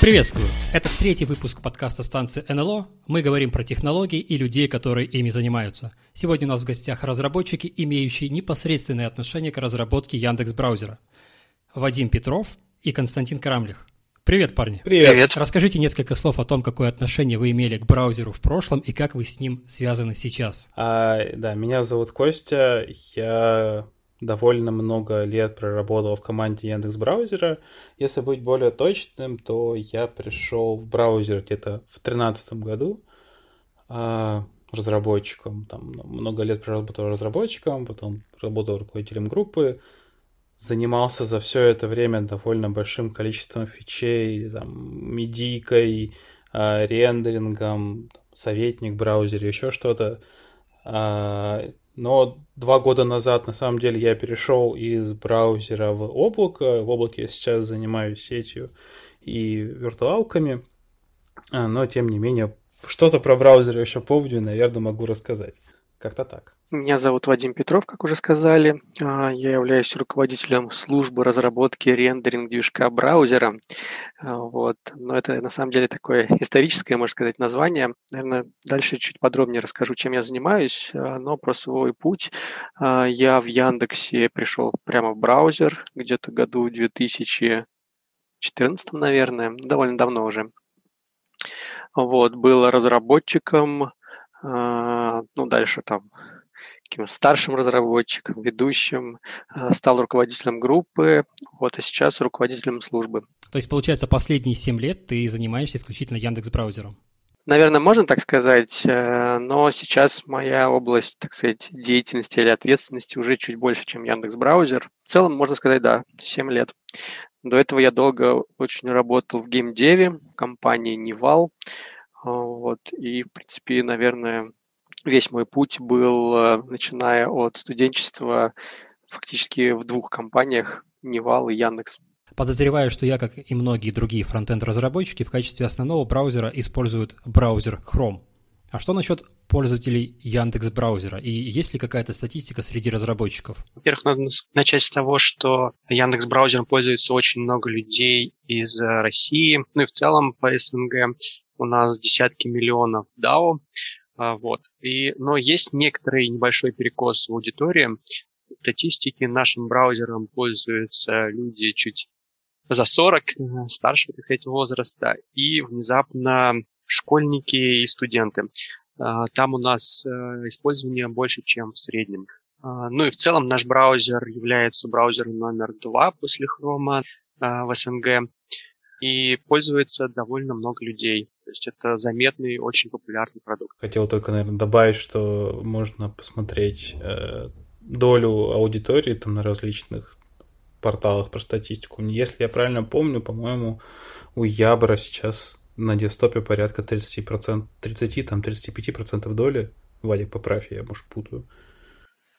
Приветствую! Это третий выпуск подкаста станции НЛО. Мы говорим про технологии и людей, которые ими занимаются. Сегодня у нас в гостях разработчики, имеющие непосредственное отношение к разработке Яндекс браузера. Вадим Петров и Константин Карамлих. Привет, парни. Привет. Привет. Расскажите несколько слов о том, какое отношение вы имели к браузеру в прошлом и как вы с ним связаны сейчас. А, да, меня зовут Костя. Я довольно много лет проработал в команде Яндекс браузера. Если быть более точным, то я пришел в браузер где-то в 2013 году э, разработчиком. Там много лет проработал разработчиком, потом работал руководителем группы. Занимался за все это время довольно большим количеством фичей, там, медийкой, э, рендерингом, советник браузере, еще что-то. Э, но два года назад, на самом деле, я перешел из браузера в облако. В облаке я сейчас занимаюсь сетью и виртуалками. А, но, тем не менее, что-то про браузер еще помню, наверное, могу рассказать. Как-то так. Меня зовут Вадим Петров, как уже сказали. А, я являюсь руководителем службы разработки рендеринг движка браузера. А, вот. Но это на самом деле такое историческое, можно сказать, название. Наверное, дальше чуть подробнее расскажу, чем я занимаюсь, а, но про свой путь. Я в Яндексе пришел прямо в браузер где-то году 2014, наверное, довольно давно уже. Вот, был разработчиком, ну, дальше там таким старшим разработчиком, ведущим, э, стал руководителем группы, вот, а сейчас руководителем службы. То есть, получается, последние 7 лет ты занимаешься исключительно Яндекс браузером? Наверное, можно так сказать, э, но сейчас моя область, так сказать, деятельности или ответственности уже чуть больше, чем Яндекс браузер. В целом, можно сказать, да, 7 лет. До этого я долго очень работал в геймдеве, компании Nival. Вот, и, в принципе, наверное, весь мой путь был, э, начиная от студенчества, фактически в двух компаниях, Nival и Яндекс. Подозреваю, что я, как и многие другие фронтенд-разработчики, в качестве основного браузера используют браузер Chrome. А что насчет пользователей Яндекс браузера? И есть ли какая-то статистика среди разработчиков? Во-первых, надо начать с того, что Яндекс браузером пользуется очень много людей из э, России, ну и в целом по СНГ у нас десятки миллионов DAO, а, вот. И, но есть некоторый небольшой перекос в аудитории. В статистике нашим браузером пользуются люди чуть за 40, э, старшего, так сказать, возраста, и внезапно школьники и студенты. А, там у нас э, использование больше, чем в среднем. А, ну и в целом наш браузер является браузером номер два после Chrome в СНГ и пользуется довольно много людей. То есть это заметный, очень популярный продукт. Хотел только, наверное, добавить, что можно посмотреть э, долю аудитории там на различных порталах про статистику. Если я правильно помню, по-моему, у Ябра сейчас на десктопе порядка 30%, 30, там 35% доли. Вадик, поправь, я, может, путаю.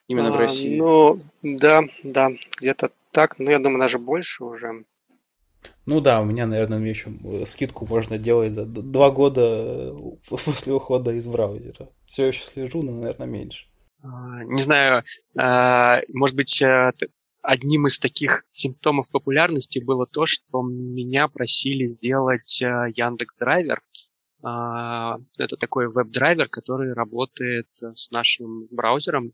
Именно а, в России. Ну, да, да, где-то так. Но я думаю, даже больше уже. Ну да, у меня, наверное, еще скидку можно делать за два года э, после ухода из браузера. Все еще слежу, но, наверное, меньше. А, не знаю, а, может быть, э, одним из таких симптомов популярности было то, что меня просили сделать э, Яндекс Драйвер. А, это такой веб-драйвер, который работает с нашим браузером.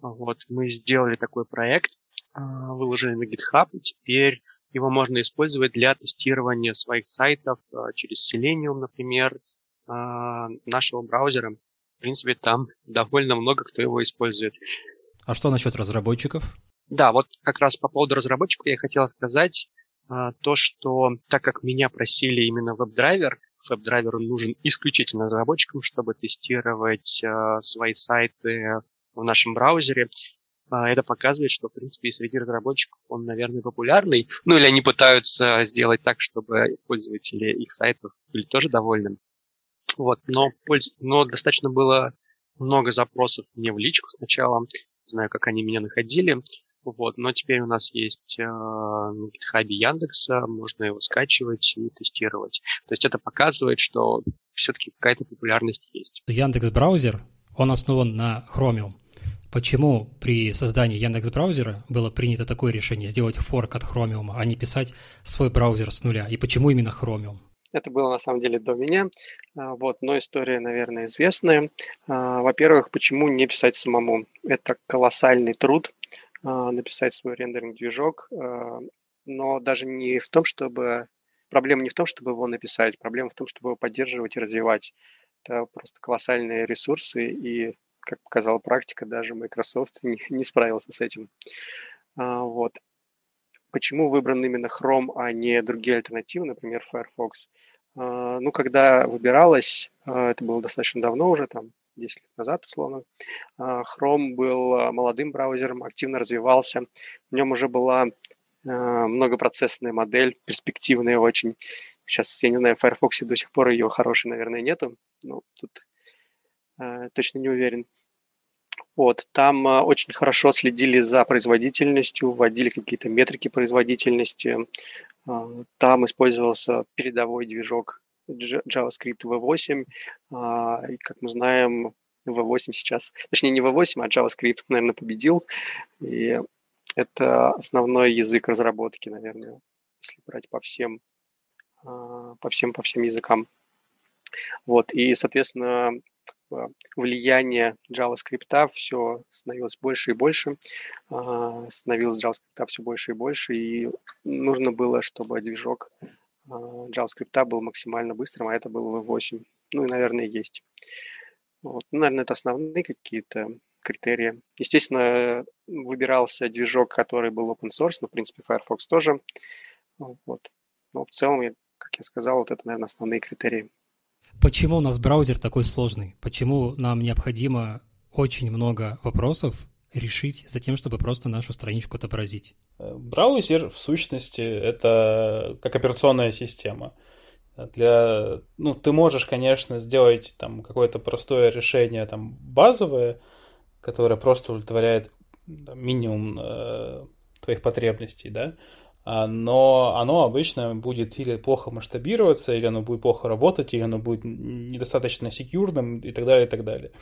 Вот, мы сделали такой проект, выложили на GitHub, и теперь его можно использовать для тестирования своих сайтов а, через Selenium, например, а, нашего браузера. В принципе, там довольно много кто его использует. А что насчет разработчиков? Да, вот как раз по поводу разработчиков я хотел сказать а, то, что так как меня просили именно WebDriver, WebDriver нужен исключительно разработчикам, чтобы тестировать свои сайты в нашем браузере. А, это показывает, что, в принципе, и среди разработчиков он, наверное, популярный. Ну, или они пытаются сделать так, чтобы пользователи их сайтов были тоже довольны. Вот, но, но достаточно было много запросов мне в личку сначала. Не знаю, как они меня находили. Вот, но теперь у нас есть э, на GitHub Яндекса, можно его скачивать и тестировать. То есть это показывает, что все-таки какая-то популярность есть. Яндекс браузер, он основан на Chromium. Почему при создании Яндекс браузера было принято такое решение сделать форк от Chromium, а не писать свой браузер с нуля? И почему именно Chromium? Это было на самом деле до меня. А, вот, но история, наверное, известная. А, во-первых, почему не писать самому? Это колоссальный труд написать свой рендеринг-движок, но даже не в том, чтобы... Проблема не в том, чтобы его написать, проблема в том, чтобы его поддерживать и развивать. Это просто колоссальные ресурсы, и, как показала практика, даже Microsoft не, не справился с этим. Вот. Почему выбран именно Chrome, а не другие альтернативы, например, Firefox? А, ну, когда выбиралось, а, это было достаточно давно уже, там, 10 лет назад, условно, а, Chrome был молодым браузером, активно развивался. В нем уже была многопроцессная модель, перспективная очень. Сейчас, я не знаю, в Firefox до сих пор ее хорошей, наверное, нету. Но тут точно не уверен. Вот, там а, очень хорошо следили за производительностью, вводили какие-то метрики производительности. А, там использовался передовой движок JavaScript V8. А, и, как мы знаем, V8 сейчас, точнее не V8, а JavaScript, наверное, победил. И это основной язык разработки, наверное, если брать по всем, по всем, по всем языкам. Вот, и, соответственно, влияние JavaScript все становилось больше и больше, а, становилось JavaScript все больше и больше, и нужно было, чтобы движок а, JavaScript был максимально быстрым, а это был V8. Ну и, наверное, есть. Вот. Ну, наверное, это основные какие-то критерии. Естественно, выбирался движок, который был open source, но, в принципе, Firefox тоже. Вот. Но в целом, как я сказал, вот это, наверное, основные критерии. Почему у нас браузер такой сложный? Почему нам необходимо очень много вопросов решить за тем, чтобы просто нашу страничку отобразить? Браузер, в сущности, это как операционная система. Для, ну, ты можешь, конечно, сделать там какое-то простое решение там базовое, которое просто удовлетворяет там, минимум э, твоих потребностей, да, но оно обычно будет или плохо масштабироваться, или оно будет плохо работать, или оно будет недостаточно секьюрным и так далее, и так далее.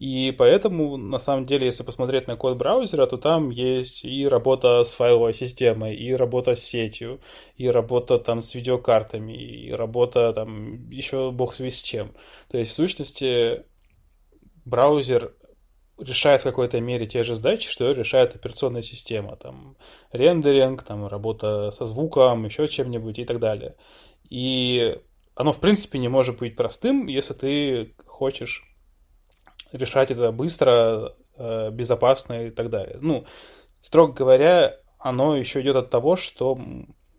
И поэтому, на самом деле, если посмотреть на код браузера, то там есть и работа с файловой системой, и работа с сетью, и работа там с видеокартами, и работа там еще бог с чем. То есть, в сущности, браузер решает в какой-то мере те же задачи, что решает операционная система. Там рендеринг, там работа со звуком, еще чем-нибудь и так далее. И оно, в принципе, не может быть простым, если ты хочешь решать это быстро, э, безопасно и так далее. Ну, строго говоря, оно еще идет от того, что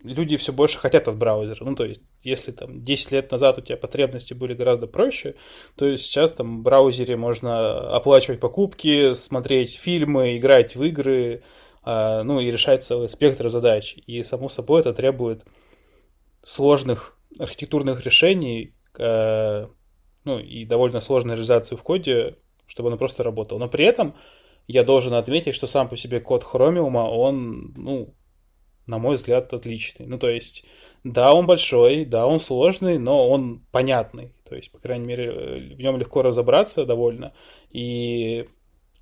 люди все больше хотят от браузера. Ну, то есть, если там 10 лет назад у тебя потребности были гораздо проще, то сейчас там в браузере можно оплачивать покупки, смотреть фильмы, играть в игры, э, ну, и решать целый спектр задач. И, само собой, это требует сложных архитектурных решений, э, ну, и довольно сложной реализации в коде, чтобы оно просто работало. Но при этом я должен отметить, что сам по себе код Chromium, он, ну, на мой взгляд, отличный. Ну, то есть, да, он большой, да, он сложный, но он понятный. То есть, по крайней мере, в нем легко разобраться довольно. И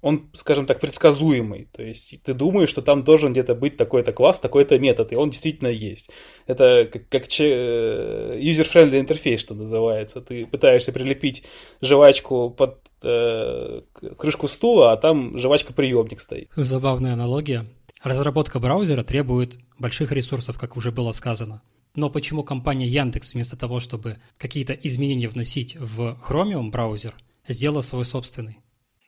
он, скажем так, предсказуемый. То есть ты думаешь, что там должен где-то быть такой-то класс, такой-то метод, и он действительно есть. Это как, как э, user-friendly интерфейс, что называется. Ты пытаешься прилепить жвачку под э, крышку стула, а там жвачка-приемник стоит. Забавная аналогия. Разработка браузера требует больших ресурсов, как уже было сказано. Но почему компания Яндекс вместо того, чтобы какие-то изменения вносить в Chromium браузер, сделала свой собственный?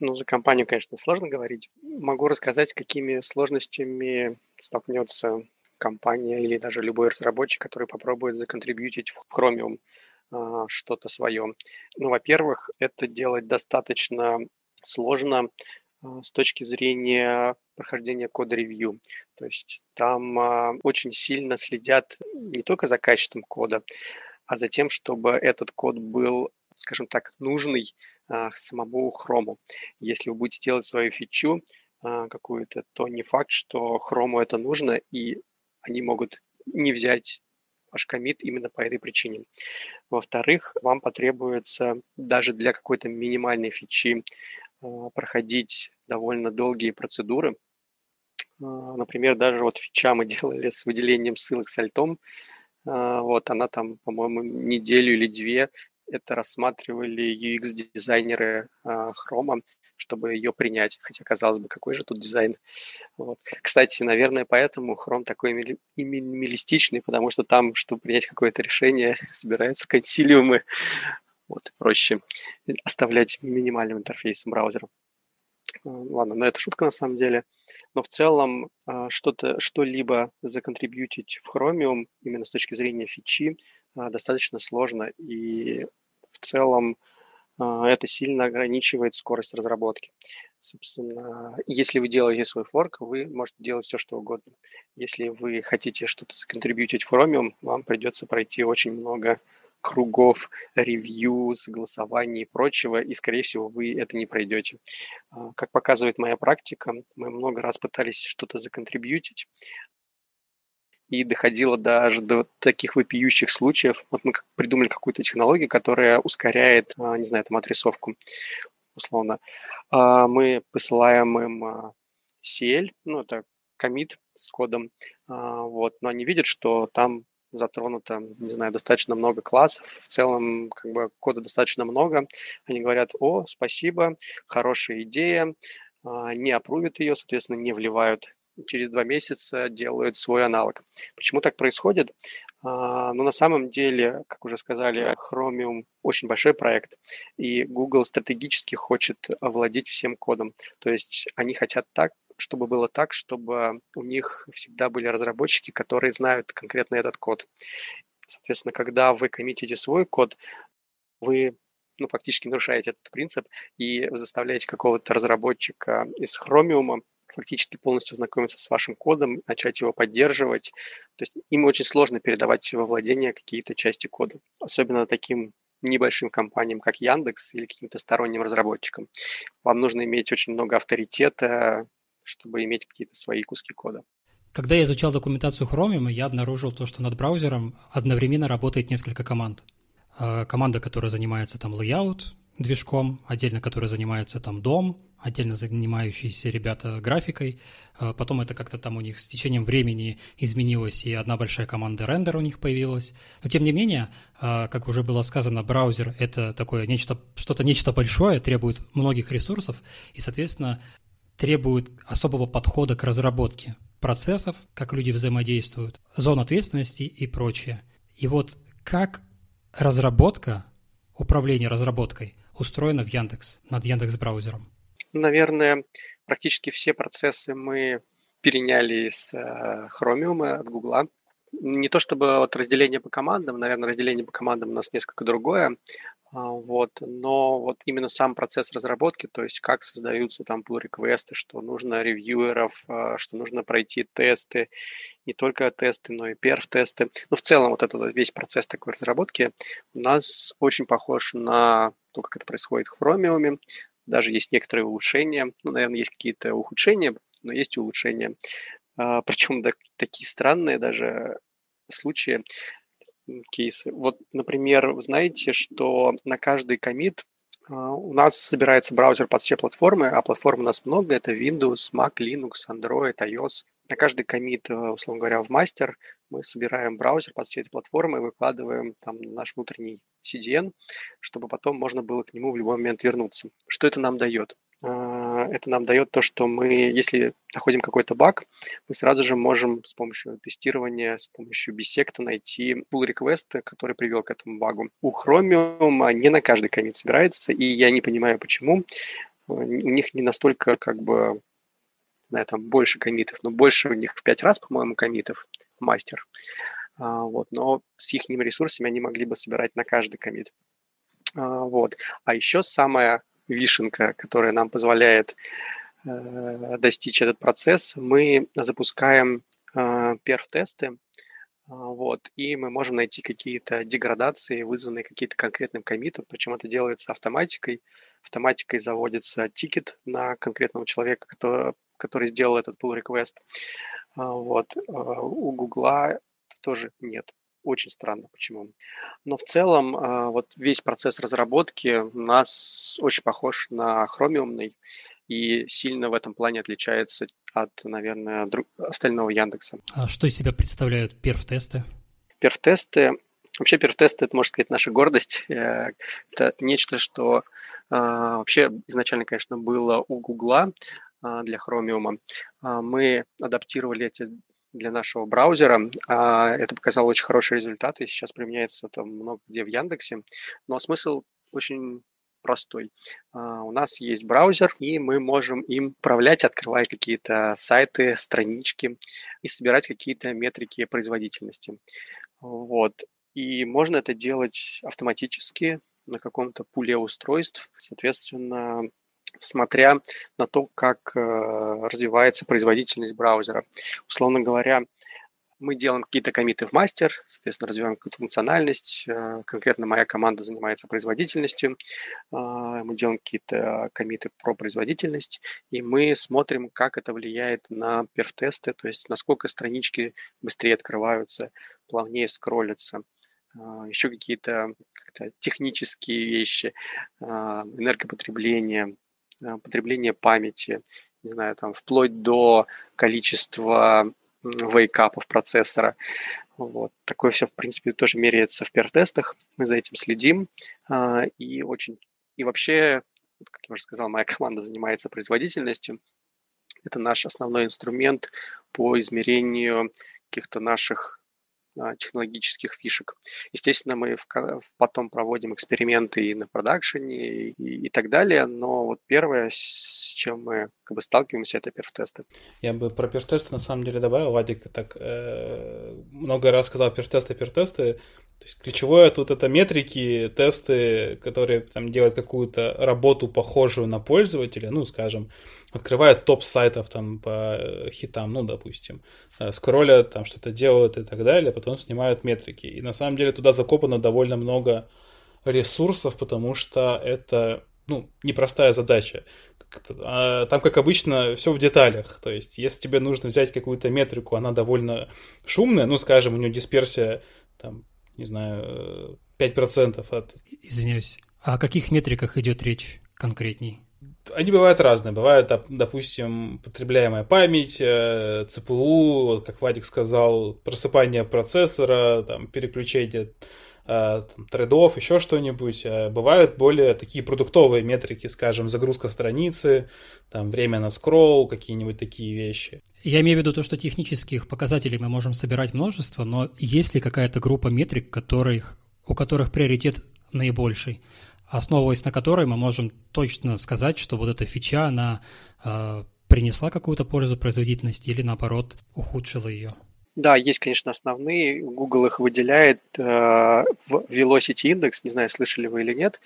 Ну, за компанию, конечно, сложно говорить. Могу рассказать, какими сложностями столкнется компания или даже любой разработчик, который попробует законтрибьютить в Chromium а, что-то свое. Ну, во-первых, это делать достаточно сложно а, с точки зрения прохождения кода-ревью. То есть там а, очень сильно следят не только за качеством кода, а за тем, чтобы этот код был, скажем так, нужный а, самому хрому. Если вы будете делать свою фичу а, какую-то, то не факт, что хрому это нужно, и они могут не взять ваш комит именно по этой причине. Во-вторых, вам потребуется даже для какой-то минимальной фичи проходить довольно долгие процедуры. А, например, даже вот фича мы делали с выделением ссылок с альтом. Вот она там, по-моему, неделю или две это рассматривали UX-дизайнеры Chrome, чтобы ее принять. Хотя, казалось бы, какой же тут дизайн. Вот. Кстати, наверное, поэтому Chrome такой минималистичный, потому что там, чтобы принять какое-то решение, собираются консилиумы. Вот, проще оставлять минимальным интерфейсом браузера. Ладно, но это шутка на самом деле. Но в целом а, что-то, что-либо законтрибьютить в Chromium именно с точки зрения фичи а, достаточно сложно. И в целом а, это сильно ограничивает скорость разработки. Собственно, если вы делаете свой форк, вы можете делать все, что угодно. Если вы хотите что-то законтрибьютить в Chromium, вам придется пройти очень много кругов ревью, согласований и прочего, и, скорее всего, вы это не пройдете. А, как показывает моя практика, мы много раз пытались что-то законтрибьютить, и доходило даже до таких вопиющих случаев. Вот мы придумали какую-то технологию, которая ускоряет, а, не знаю, там отрисовку, условно. А, мы посылаем им CL, ну, это комит с кодом, вот, но они видят, что там затронуто, не знаю, достаточно много классов, в целом как бы кода достаточно много. Они говорят, о, спасибо, хорошая идея, не опрувят ее, соответственно, не вливают через два месяца делают свой аналог. Почему так происходит? А, ну, на самом деле, как уже сказали, Chromium очень большой проект, и Google стратегически хочет овладеть всем кодом. То есть они хотят так, чтобы было так, чтобы у них всегда были разработчики, которые знают конкретно этот код. Соответственно, когда вы коммитите свой код, вы ну, фактически нарушаете этот принцип и заставляете какого-то разработчика из Chromium фактически полностью знакомиться с вашим кодом, начать его поддерживать. То есть им очень сложно передавать во владение какие-то части кода, особенно таким небольшим компаниям, как Яндекс или каким-то сторонним разработчикам. Вам нужно иметь очень много авторитета, чтобы иметь какие-то свои куски кода. Когда я изучал документацию Chromium, я обнаружил то, что над браузером одновременно работает несколько команд. А, команда, которая занимается там layout, движком, отдельно который занимается там дом, отдельно занимающиеся ребята графикой. А потом это как-то там у них с течением времени изменилось, и одна большая команда рендер у них появилась. Но тем не менее, а, как уже было сказано, браузер — это такое нечто, что-то нечто большое, требует многих ресурсов, и, соответственно, требует особого подхода к разработке процессов, как люди взаимодействуют, зон ответственности и прочее. И вот как разработка, управление разработкой устроено в Яндекс, над Яндекс браузером? Наверное, практически все процессы мы переняли из э, Chromium от Google. Не то чтобы вот разделение по командам, наверное, разделение по командам у нас несколько другое, вот, но вот именно сам процесс разработки, то есть как создаются там pull реквесты что нужно ревьюеров, а, что нужно пройти тесты, не только тесты, но и перф-тесты. Ну, в целом вот этот весь процесс такой разработки у нас очень похож на то, как это происходит в Chromium, даже есть некоторые улучшения, ну, наверное, есть какие-то ухудшения, но есть улучшения. А, причем да, такие странные даже случаи, кейсы. Вот, например, вы знаете, что на каждый комит а, у нас собирается браузер под все платформы, а платформ у нас много. Это Windows, Mac, Linux, Android, iOS. На каждый комит, э, условно говоря, в мастер мы собираем браузер под все эти платформы и выкладываем там наш внутренний CDN, чтобы потом можно было к нему в любой момент вернуться. Что это нам дает? А, это нам дает то, что мы, если находим какой-то баг, мы сразу же можем с помощью тестирования, с помощью бисекта найти pull request, который привел к этому багу. У Chromium не на каждый комит собирается, и я не понимаю, почему. У них не настолько как бы на этом больше комитов, но больше у них в пять раз, по-моему, комитов мастер. А, вот, но с их ресурсами они могли бы собирать на каждый комит. А, вот. А еще самое вишенка, которая нам позволяет э, достичь этот процесс, мы запускаем э, перф-тесты, вот, и мы можем найти какие-то деградации, вызванные какие-то конкретным комитом, причем это делается автоматикой. Автоматикой заводится тикет на конкретного человека, который, который сделал этот pull request. Вот. У Гугла тоже нет очень странно почему. Но в целом а, вот весь процесс разработки у нас очень похож на хромиумный и сильно в этом плане отличается от, наверное, друг, остального Яндекса. А что из себя представляют перф-тесты? Перф-тесты Вообще, перф-тесты, это, можно сказать, наша гордость. Э, это нечто, что а, вообще изначально, конечно, было у Гугла а, для Chromium. Мы адаптировали эти для нашего браузера. Это показало очень хорошие результаты, сейчас применяется там много где в Яндексе. Но смысл очень простой. У нас есть браузер, и мы можем им управлять, открывая какие-то сайты, странички и собирать какие-то метрики производительности. Вот. И можно это делать автоматически на каком-то пуле устройств. Соответственно, смотря на то, как э, развивается производительность браузера. Условно говоря, мы делаем какие-то комиты в мастер, соответственно, развиваем какую-то функциональность. Э, конкретно моя команда занимается производительностью. Э, мы делаем какие-то комиты про производительность, и мы смотрим, как это влияет на перф-тесты, то есть насколько странички быстрее открываются, плавнее скроллятся еще какие-то технические вещи, энергопотребление, потребление памяти, не знаю, там, вплоть до количества вейкапов процессора. Вот. Такое все, в принципе, тоже меряется в пер-тестах. Мы за этим следим. А, и очень... И вообще, как я уже сказал, моя команда занимается производительностью. Это наш основной инструмент по измерению каких-то наших технологических фишек. Естественно, мы потом проводим эксперименты и на продакшене и, и так далее, но вот первое, с чем мы как бы сталкиваемся, это перфтесты. Я бы про перфтесты на самом деле добавил, Вадик так э, много раз сказал перфтесты, перфтесты, то есть ключевое тут это метрики, тесты, которые там делают какую-то работу похожую на пользователя, ну, скажем, открывают топ сайтов там по хитам, ну, допустим, э, скроллят, там что-то делают и так далее, потом снимают метрики. И на самом деле туда закопано довольно много ресурсов, потому что это, ну, непростая задача. А там, как обычно, все в деталях. То есть, если тебе нужно взять какую-то метрику, она довольно шумная, ну, скажем, у нее дисперсия там не знаю, 5% от... Извиняюсь, а о каких метриках идет речь конкретней? Они бывают разные. Бывает, допустим, потребляемая память, э, ЦПУ, как Вадик сказал, просыпание процессора, там, переключение Э, там, трейдов, еще что-нибудь. Э, бывают более такие продуктовые метрики, скажем, загрузка страницы, там, время на скролл, какие-нибудь такие вещи. Я имею в виду то, что технических показателей мы можем собирать множество, но есть ли какая-то группа метрик, которых, у которых приоритет наибольший, основываясь на которой мы можем точно сказать, что вот эта фича, она э, принесла какую-то пользу производительности или наоборот ухудшила ее? Да, есть, конечно, основные. Google их выделяет э, в Velocity Index. Не знаю, слышали вы или нет.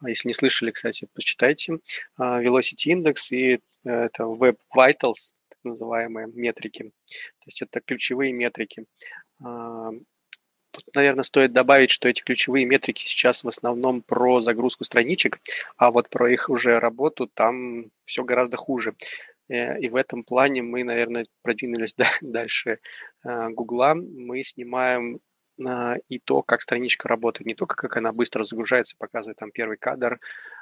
А если не слышали, кстати, почитайте. Э, Velocity Index и э, это Web Vitals, так называемые метрики. То есть это ключевые метрики. Тут, наверное, стоит добавить, что эти ключевые метрики сейчас в основном про загрузку страничек, а вот про их уже работу там все гораздо хуже. Э, и в этом плане мы, наверное, продвинулись дальше э, Гугла. Мы снимаем а, и то, как страничка работает, не только как она быстро загружается, показывает там первый кадр,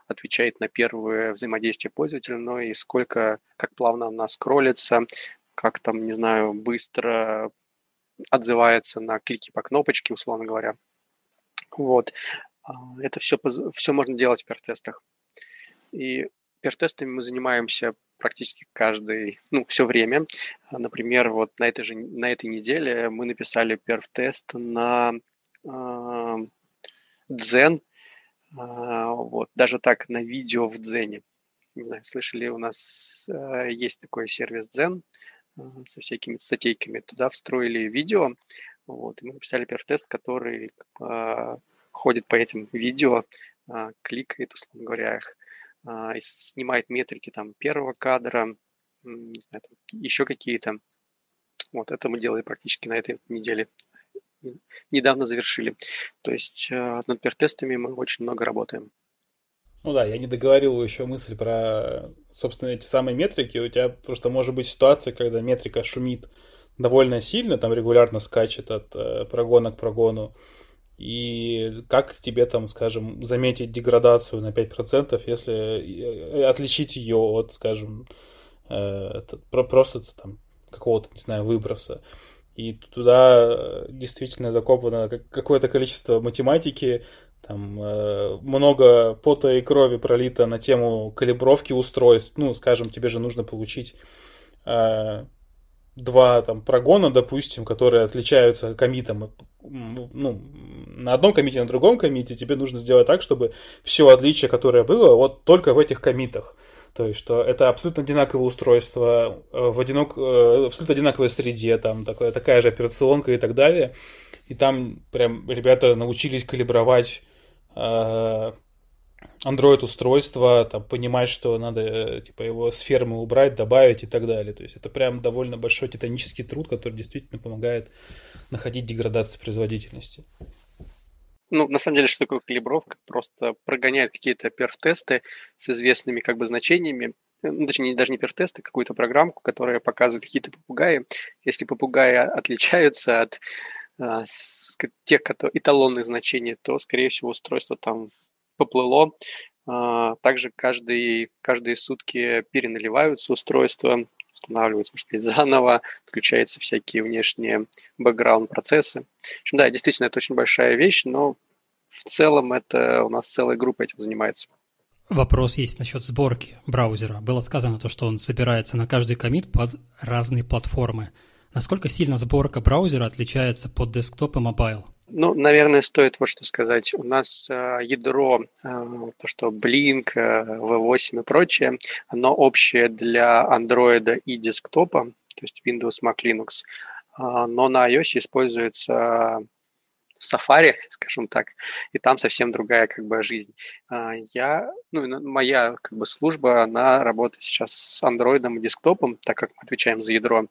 отвечает на первое взаимодействие пользователя, но и сколько, как плавно она скроллится, как там, не знаю, быстро отзывается на клики по кнопочке, условно говоря. Вот. А, это все, все можно делать в пертестах. И пертестами мы занимаемся практически каждый, ну, все время. Например, вот на этой же, на этой неделе мы написали перф-тест на э, Дзен, э, вот, даже так, на видео в Дзене. Не знаю, слышали, у нас э, есть такой сервис Дзен э, со всякими статейками. Туда встроили видео, вот, и мы написали перф-тест, который э, ходит по этим видео, кликает, условно говоря, их, снимает метрики там первого кадра, еще какие-то. Вот это мы делали практически на этой неделе. Недавно завершили. То есть э, над пертестами мы очень много работаем. Ну да, я не договорил еще мысль про, собственно, эти самые метрики. У тебя просто может быть ситуация, когда метрика шумит довольно сильно, там регулярно скачет от э, прогона к прогону. И как тебе там, скажем, заметить деградацию на 5%, если э, отличить ее от, скажем, э, просто там какого-то, не знаю, выброса. И туда действительно закопано какое-то количество математики, там э, много пота и крови пролито на тему калибровки устройств. Ну, скажем, тебе же нужно получить э, два там прогона, допустим, которые отличаются комитом. Ну, на одном комите, на другом комите тебе нужно сделать так, чтобы все отличие, которое было, вот только в этих комитах. То есть, что это абсолютно одинаковое устройство, э, в одинок... Э, абсолютно одинаковой среде, там такая, такая же операционка и так далее. И там прям ребята научились калибровать Android устройство, там, понимать, что надо э, типа, его с фермы убрать, добавить и так далее. То есть это прям довольно большой титанический труд, который действительно помогает находить деградацию производительности. Ну, на самом деле, что такое калибровка? Просто прогоняет какие-то перф-тесты с известными как бы значениями, ну, точнее, даже не перф-тесты, какую-то программку, которая показывает какие-то попугаи. Если попугаи отличаются от а, тех которые, эталонных значений, то, скорее всего, устройство там поплыло. А, также каждые, каждые сутки переналиваются устройства, устанавливаются, может быть, заново, включаются всякие внешние background-процессы. В общем, да, действительно, это очень большая вещь, но в целом это у нас целая группа этим занимается. Вопрос есть насчет сборки браузера. Было сказано то, что он собирается на каждый коммит под разные платформы. Насколько сильно сборка браузера отличается под десктоп и mobile? Ну, наверное, стоит вот что сказать. У нас э, ядро, э, то, что Blink, э, V8 и прочее, оно общее для Android и десктопа, то есть Windows, Mac, Linux. Э, но на iOS используется Safari, скажем так, и там совсем другая как бы жизнь. Э, я, ну, моя как бы служба, она работает сейчас с Android и десктопом, так как мы отвечаем за ядро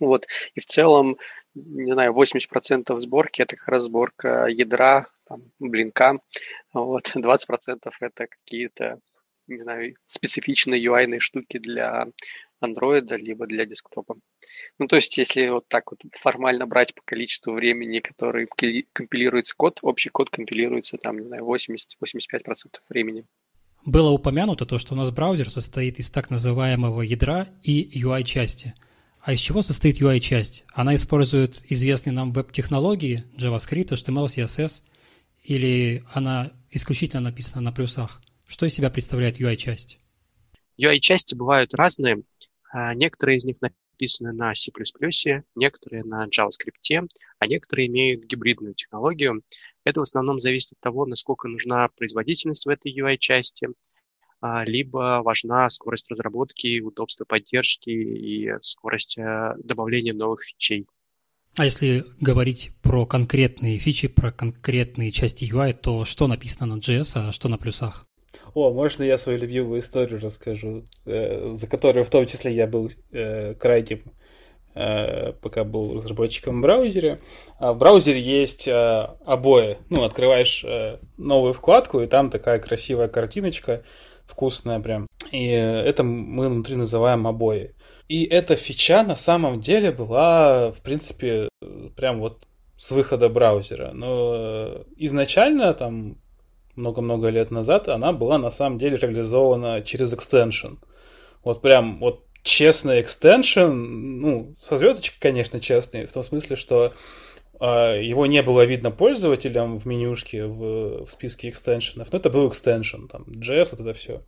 вот. И в целом, не знаю, 80% сборки – это как раз сборка ядра, там, блинка. Вот. 20% это какие-то, не знаю, специфичные UI штуки для андроида, либо для десктопа. Ну, то есть, если вот так вот формально брать по количеству времени, который компилируется код, общий код компилируется там, не знаю, 80-85% времени. Было упомянуто то, что у нас браузер состоит из так называемого ядра и UI-части – а из чего состоит UI-часть? Она использует известные нам веб-технологии JavaScript, HTML, CSS, или она исключительно написана на плюсах? Что из себя представляет UI-часть? UI-части бывают разные. А, некоторые из них написаны на C++, некоторые на JavaScript, а некоторые имеют гибридную технологию. Это в основном зависит от того, насколько нужна производительность в этой UI-части, либо важна скорость разработки, удобство поддержки и скорость э, добавления новых фичей. А если говорить про конкретные фичи, про конкретные части UI, то что написано на JS, а что на плюсах? О, можно я свою любимую историю расскажу, э, за которую в том числе я был э, крайним, пока был разработчиком в браузере. А в браузере есть обои. Ну, открываешь новую вкладку, и там такая красивая картиночка вкусная прям. И это мы внутри называем обои. И эта фича на самом деле была, в принципе, прям вот с выхода браузера. Но изначально, там, много-много лет назад, она была на самом деле реализована через экстеншн. Вот прям вот честный экстеншн, ну, со звездочкой, конечно, честный, в том смысле, что э, его не было видно пользователям в менюшке, в, в списке экстеншенов, но это был экстеншн, там, JS, вот это все.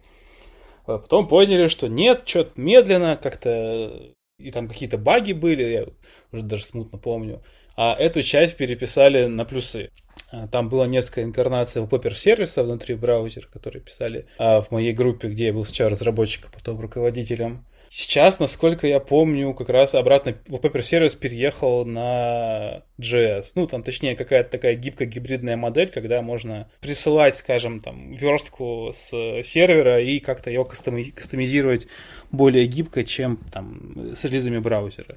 А потом поняли, что нет, что-то медленно, как-то и там какие-то баги были, я уже даже смутно помню. А эту часть переписали на плюсы. А, там было несколько инкарнаций поппер сервиса внутри браузера, которые писали а, в моей группе, где я был сначала разработчиком, потом руководителем. Сейчас, насколько я помню, как раз обратно Webpaper сервис переехал на JS. Ну, там, точнее, какая-то такая гибкая гибридная модель, когда можно присылать, скажем, там, верстку с сервера и как-то ее кастомизировать более гибко, чем там с релизами браузера.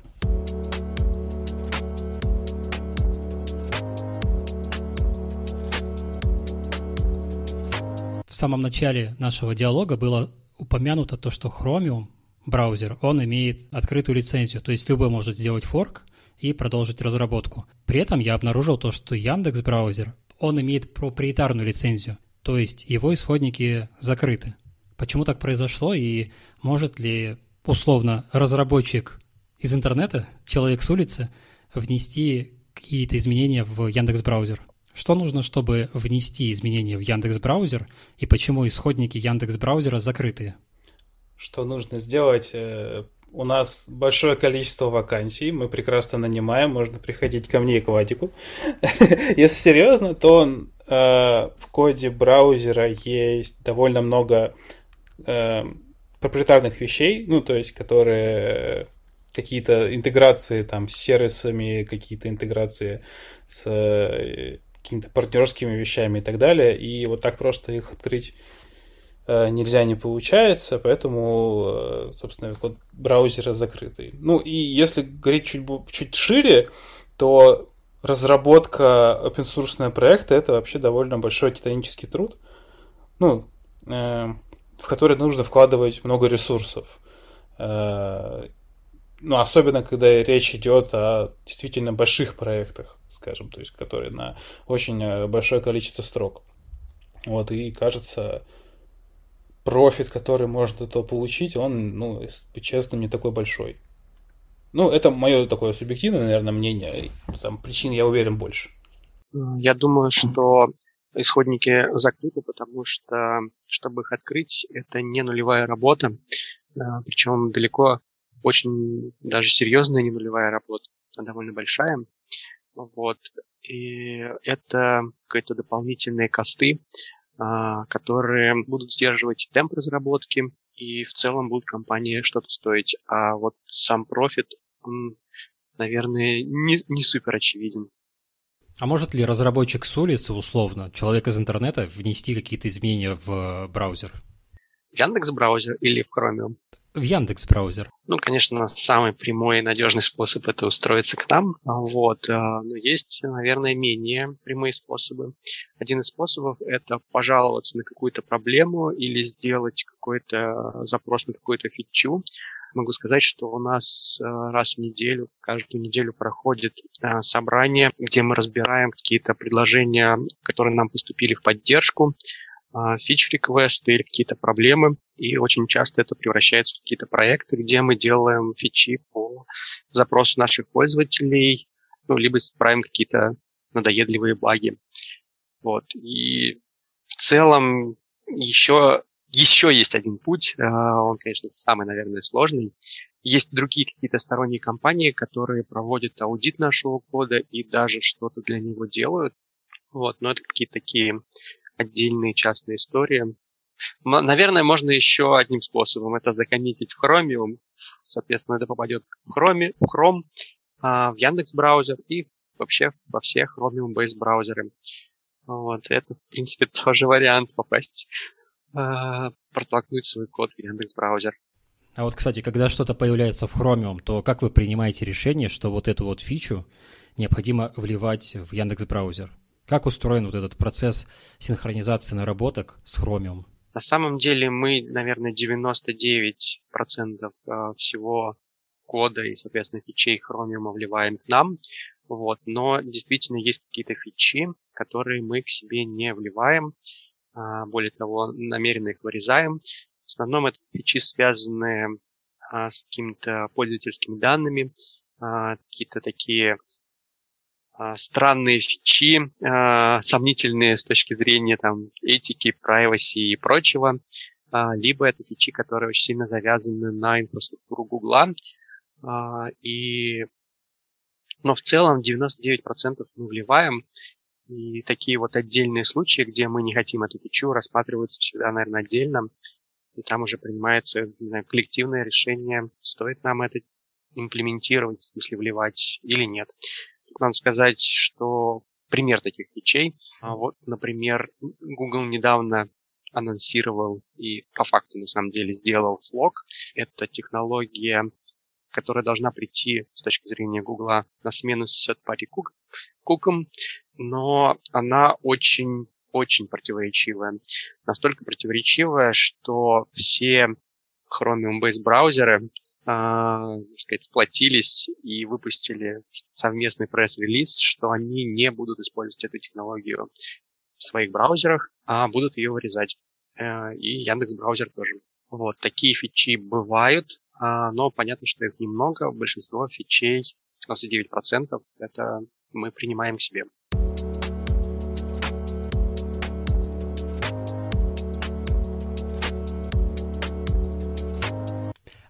В самом начале нашего диалога было упомянуто то, что Chromium браузер, он имеет открытую лицензию, то есть любой может сделать форк и продолжить разработку. При этом я обнаружил то, что Яндекс браузер, он имеет проприетарную лицензию, то есть его исходники закрыты. Почему так произошло и может ли условно разработчик из интернета, человек с улицы, внести какие-то изменения в Яндекс браузер? Что нужно, чтобы внести изменения в Яндекс браузер и почему исходники Яндекс браузера закрытые? Что нужно сделать? Э, у нас большое количество вакансий, мы прекрасно нанимаем, можно приходить ко мне и к Вадику. Если серьезно, то э, в коде браузера есть довольно много э, проприетарных вещей, ну, то есть, которые какие-то интеграции там с сервисами, какие-то интеграции с какими-то партнерскими вещами и так далее. И вот так просто их открыть нельзя, не получается, поэтому, э, собственно, код браузера закрытый. Ну и если говорить чуть, чуть шире, то разработка open source проекта это вообще довольно большой титанический труд, ну, э, в который нужно вкладывать много ресурсов. Э, ну, особенно когда речь идет о действительно больших проектах, скажем, то есть, которые на очень э, большое количество строк. Вот, и кажется, профит, который можно это получить, он, ну, честным, не такой большой. Ну, это мое такое субъективное, наверное, мнение. Там причин, я уверен, больше. Я думаю, что исходники закрыты, потому что, чтобы их открыть, это не нулевая работа, причем далеко очень даже серьезная не нулевая работа, а довольно большая. Вот. И это какие-то дополнительные косты, которые будут сдерживать темп разработки, и в целом будут компании что-то стоить. А вот сам профит, он, наверное, не, не супер очевиден. А может ли разработчик с улицы, условно, человек из интернета, внести какие-то изменения в браузер? Яндекс браузер или в Chromium? В Яндекс браузер. Ну, конечно, самый прямой и надежный способ это устроиться к нам. Вот. Э, но есть, наверное, менее прямые способы. Один из способов это пожаловаться на какую-то проблему или сделать какой-то запрос на какую-то фичу. Могу сказать, что у нас э, раз в неделю, каждую неделю проходит э, собрание, где мы разбираем какие-то предложения, которые нам поступили в поддержку, фич-реквесты или какие-то проблемы. И очень часто это превращается в какие-то проекты, где мы делаем фичи по запросу наших пользователей, ну, либо исправим какие-то надоедливые баги. Вот. И в целом еще, еще есть один путь, а, он, конечно, самый, наверное, сложный. Есть другие какие-то сторонние компании, которые проводят аудит нашего кода и даже что-то для него делают. Вот, но это какие-то такие отдельные частные истории. Наверное, можно еще одним способом это закоммитить в Chromium. Соответственно, это попадет в Chrome, в Chrome а, в Яндекс браузер и вообще во все Chromium-based браузеры. Вот, это, в принципе, тоже вариант попасть, а, протолкнуть свой код в Яндекс браузер. А вот, кстати, когда что-то появляется в Chromium, то как вы принимаете решение, что вот эту вот фичу необходимо вливать в Яндекс браузер? Как устроен вот этот процесс синхронизации наработок с Chromium? На самом деле мы, наверное, 99% а, всего кода и, соответственно, фичей Chromium вливаем к нам. Вот. Но действительно есть какие-то фичи, которые мы к себе не вливаем. А, более того, намеренно их вырезаем. В основном это фичи, связанные а, с какими-то пользовательскими данными, какие-то такие а, странные фичи, а, сомнительные с точки зрения там, этики, privacy и прочего, а, либо это фичи, которые очень сильно завязаны на инфраструктуру Гугла. И... Но в целом 99% мы вливаем, и такие вот отдельные случаи, где мы не хотим эту фичу, рассматриваются всегда, наверное, отдельно. И там уже принимается знаю, коллективное решение, стоит нам это имплементировать, если вливать или нет надо сказать, что пример таких фичей. А вот, например, Google недавно анонсировал и по факту на самом деле сделал флог. Это технология, которая должна прийти с точки зрения Google на смену third-party кукам, но она очень очень противоречивая. Настолько противоречивая, что все Chromium-based браузеры, э, сказать, сплотились и выпустили совместный пресс-релиз, что они не будут использовать эту технологию в своих браузерах, а будут ее вырезать. Э, и Яндекс браузер тоже. Вот, такие фичи бывают, э, но понятно, что их немного. Большинство фичей, 99%, это мы принимаем к себе.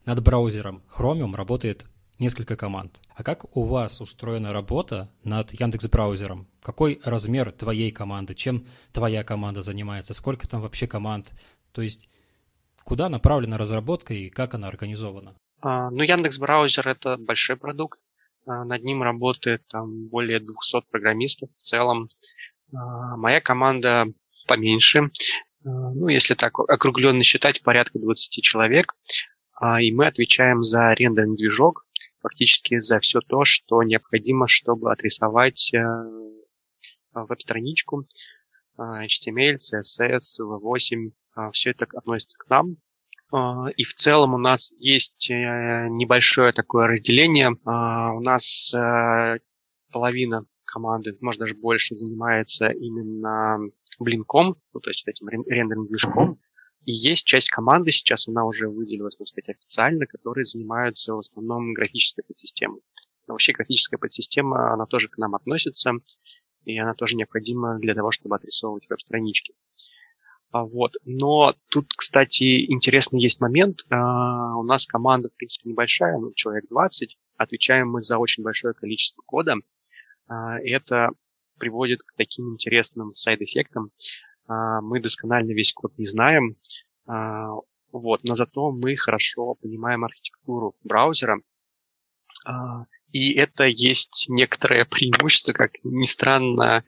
Над браузером Chromium работает несколько команд. А как у вас устроена работа над Яндекс браузером? Какой размер твоей команды? Чем твоя команда занимается? Сколько там вообще команд? То есть куда направлена разработка и как она организована? А, ну, Яндекс браузер это большой продукт. А, над ним работает там более 200 программистов в целом. А, моя команда поменьше. А, ну, если так округленно считать, порядка 20 человек. А, и мы отвечаем за рендеринг движок, фактически за все то, что необходимо, чтобы отрисовать э, веб-страничку, а, HTML, CSS, V8, все это относится к нам. А, и в целом у нас есть э, небольшое такое разделение. У нас э, половина команды, может даже больше, занимается именно блинком, ну, то есть этим рендеринг движком. И есть часть команды, сейчас она уже выделилась, можно сказать, официально, которые занимаются в основном графической подсистемой. Но вообще графическая подсистема, она тоже к нам относится, и она тоже необходима для того, чтобы отрисовывать веб-странички. А вот. Но тут, кстати, интересный есть момент. А, у нас команда, в принципе, небольшая, ну, человек 20. Отвечаем мы за очень большое количество кода. А, это приводит к таким интересным сайд-эффектам. А, мы досконально весь код не знаем, а, вот, но зато мы хорошо понимаем архитектуру браузера, а, и это есть некоторое преимущество, как ни странно,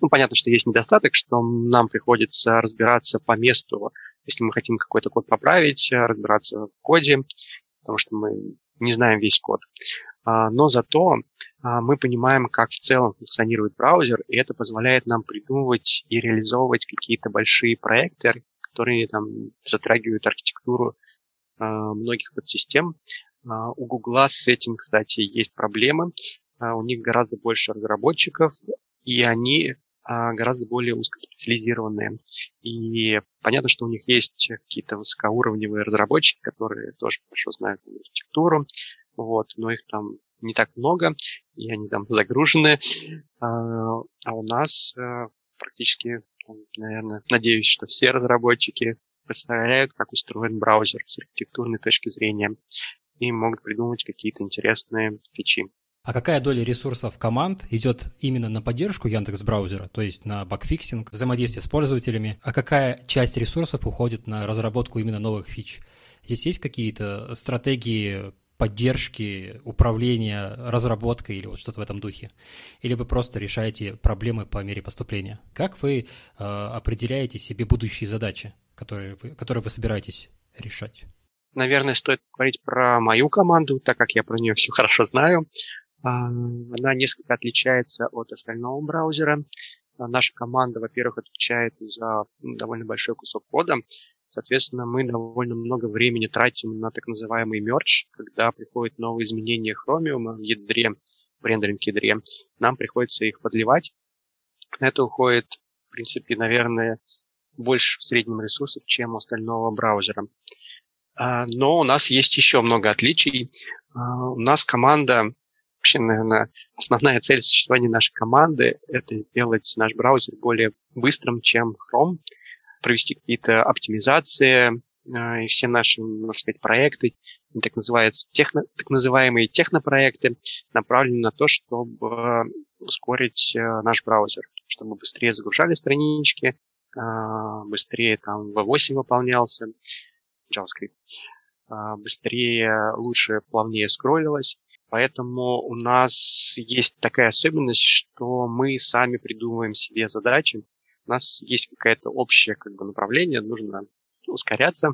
ну, понятно, что есть недостаток, что нам приходится разбираться по месту, если мы хотим какой-то код поправить, разбираться в коде, потому что мы не знаем весь код. Но зато а, мы понимаем, как в целом функционирует браузер, и это позволяет нам придумывать и реализовывать какие-то большие проекты, которые там затрагивают архитектуру а, многих подсистем. А, у Гугла с этим, кстати, есть проблемы. У них гораздо больше разработчиков, и они гораздо более узкоспециализированные. И понятно, что у них есть какие-то высокоуровневые разработчики, которые тоже хорошо знают архитектуру, вот, но их там не так много, и они там загружены. А, а у нас э, практически, наверное, надеюсь, что все разработчики представляют, как устроен браузер с архитектурной точки зрения и могут придумать какие-то интересные фичи. А какая доля ресурсов команд идет именно на поддержку Яндекс браузера, то есть на bugfixing, взаимодействие с пользователями, а какая часть ресурсов уходит на разработку именно новых фич? Здесь есть какие-то стратегии поддержки, управления, разработкой или вот что-то в этом духе? Или вы просто решаете проблемы по мере поступления? Как вы э, определяете себе будущие задачи, которые вы, которые вы собираетесь решать? Наверное, стоит говорить про мою команду, так как я про нее все хорошо знаю. Она несколько отличается от остального браузера. А, наша команда, во-первых, отвечает за довольно большой кусок кода. Соответственно, мы довольно много времени тратим на так называемый мерч, когда приходят новые изменения Chromium в ядре, в рендеринг ядре. Нам приходится их подливать. На это уходит, в принципе, наверное, больше в среднем ресурсов, чем у остального браузера. А, но у нас есть еще много отличий. А, у нас команда, вообще, наверное, основная цель существования нашей команды – это сделать наш браузер более быстрым, чем Chrome – провести какие-то оптимизации, э, и все наши, можно сказать, проекты, так, называются техно, так называемые технопроекты, направлены на то, чтобы ускорить э, наш браузер, чтобы быстрее загружали странички, э, быстрее там V8 выполнялся, JavaScript, быстрее, лучше, плавнее скроллилось. Поэтому у нас есть такая особенность, что мы сами придумываем себе задачи, у нас есть какое-то общее как бы, направление, нужно ускоряться.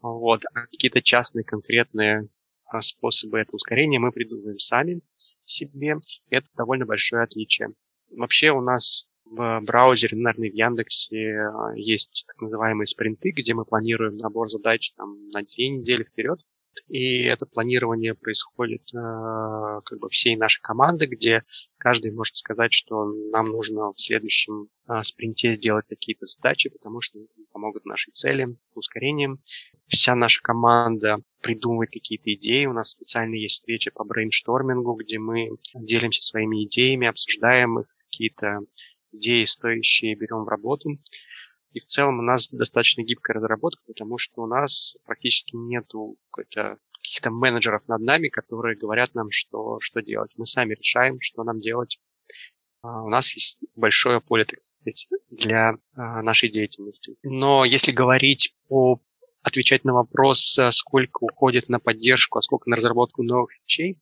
Вот. А какие-то частные конкретные а, способы этого ускорения мы придумываем сами себе. Это довольно большое отличие. Вообще у нас в браузере, наверное, в Яндексе есть так называемые спринты, где мы планируем набор задач там, на две недели вперед. И это планирование происходит э, как бы всей нашей команды, где каждый может сказать, что нам нужно в следующем э, спринте сделать какие-то задачи, потому что помогут нашей цели, ускорением. Вся наша команда придумывает какие-то идеи. У нас специально есть встреча по брейнштормингу, где мы делимся своими идеями, обсуждаем их, какие-то идеи стоящие берем в работу. И в целом у нас достаточно гибкая разработка, потому что у нас практически нету каких-то менеджеров над нами, которые говорят нам, что, что делать. Мы сами решаем, что нам делать. А, у нас есть большое поле, так сказать, для а, нашей деятельности. Но если говорить по отвечать на вопрос, а, сколько уходит на поддержку, а сколько на разработку новых фичей,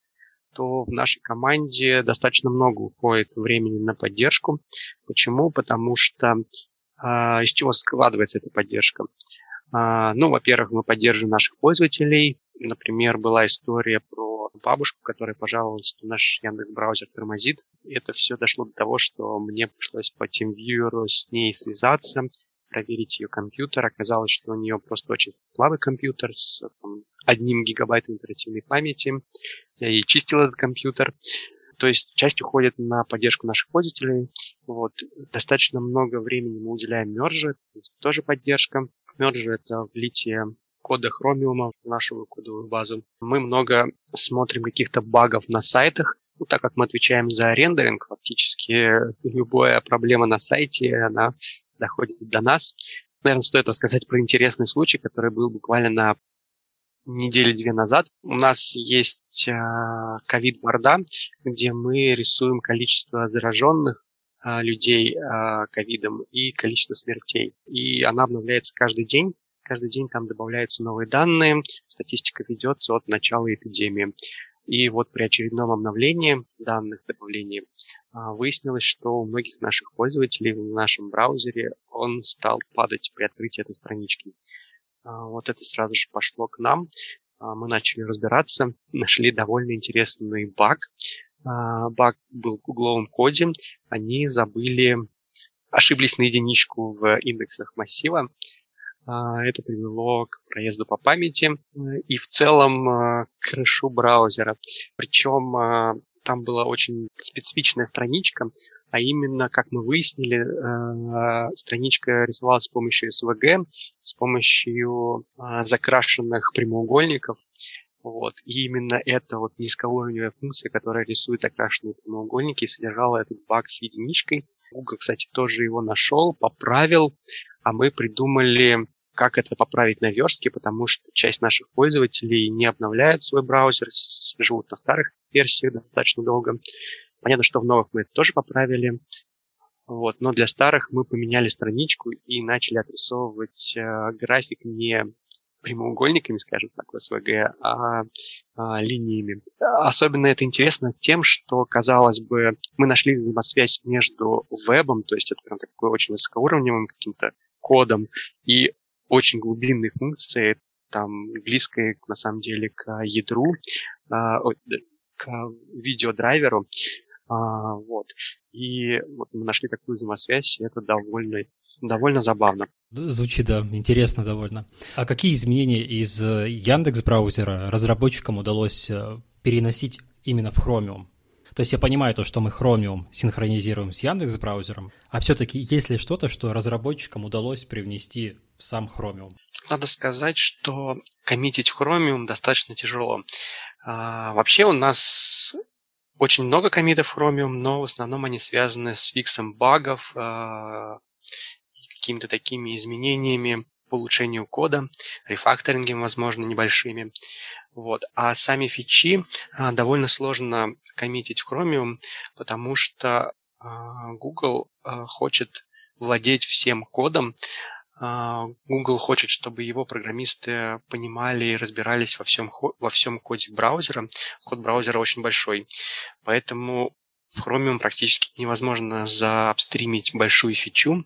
то в нашей команде достаточно много уходит времени на поддержку. Почему? Потому что из чего складывается эта поддержка? А, ну, во-первых, мы поддерживаем наших пользователей. Например, была история про бабушку, которая пожаловалась, что наш Яндекс браузер тормозит. Это все дошло до того, что мне пришлось по TeamViewer с ней связаться, проверить ее компьютер. Оказалось, что у нее просто очень слабый компьютер с там, одним гигабайтом оперативной памяти. Я ей чистил этот компьютер. То есть часть уходит на поддержку наших пользователей. Вот. Достаточно много времени мы уделяем мерже, тоже поддержка. Мерже — это влитие кода Chromium в нашу кодовую базу. Мы много смотрим каких-то багов на сайтах, ну, так как мы отвечаем за рендеринг, фактически любая проблема на сайте, она доходит до нас. Наверное, стоит рассказать про интересный случай, который был буквально на недели две назад. У нас есть а, ковид-борда, где мы рисуем количество зараженных людей а, ковидом и количество смертей. И она обновляется каждый день. Каждый день там добавляются новые данные, статистика ведется от начала эпидемии. И вот при очередном обновлении данных, добавлении, выяснилось, что у многих наших пользователей в нашем браузере он стал падать при открытии этой странички. А, вот это сразу же пошло к нам. А, мы начали разбираться, нашли довольно интересный баг. А, баг был в гугловом коде. Они забыли, ошиблись на единичку в индексах массива. Это привело к проезду по памяти и в целом к крышу браузера. Причем там была очень специфичная страничка, а именно, как мы выяснили, э, страничка рисовалась с помощью SVG, с помощью э, закрашенных прямоугольников. Вот. И именно эта вот низкоуровневая функция, которая рисует закрашенные прямоугольники, содержала этот баг с единичкой. Google, кстати, тоже его нашел, поправил, а мы придумали как это поправить на верстке, потому что часть наших пользователей не обновляет свой браузер, живут на старых версиях достаточно долго. Понятно, что в новых мы это тоже поправили. Вот. Но для старых мы поменяли страничку и начали отрисовывать э, график не прямоугольниками, скажем так, в SVG, а, а линиями. Особенно это интересно тем, что, казалось бы, мы нашли взаимосвязь между вебом, то есть это прям такой очень высокоуровневым каким-то кодом, и очень глубинной функции, там, близкой, на самом деле, к ядру, а, к видеодрайверу. А, вот. И вот мы нашли такую взаимосвязь, и это довольно, довольно забавно. Звучит, да, интересно довольно. А какие изменения из э, Яндекс браузера разработчикам удалось э, переносить именно в Chromium? То есть я понимаю то, что мы Chromium синхронизируем с Яндекс браузером, а все-таки есть ли что-то, что разработчикам удалось привнести в сам Chromium? Надо сказать, что коммитить в Chromium достаточно тяжело. А, вообще у нас очень много комитов Chromium, но в основном они связаны с фиксом багов, а, какими-то такими изменениями по улучшению кода, рефакторингом, возможно, небольшими. Вот. А сами фичи а, довольно сложно коммитить в Chromium, потому что а, Google хочет владеть всем кодом, Google хочет, чтобы его программисты понимали и разбирались во всем, во всем коде браузера. Код браузера очень большой. Поэтому в Chromium практически невозможно заапстримить большую фичу,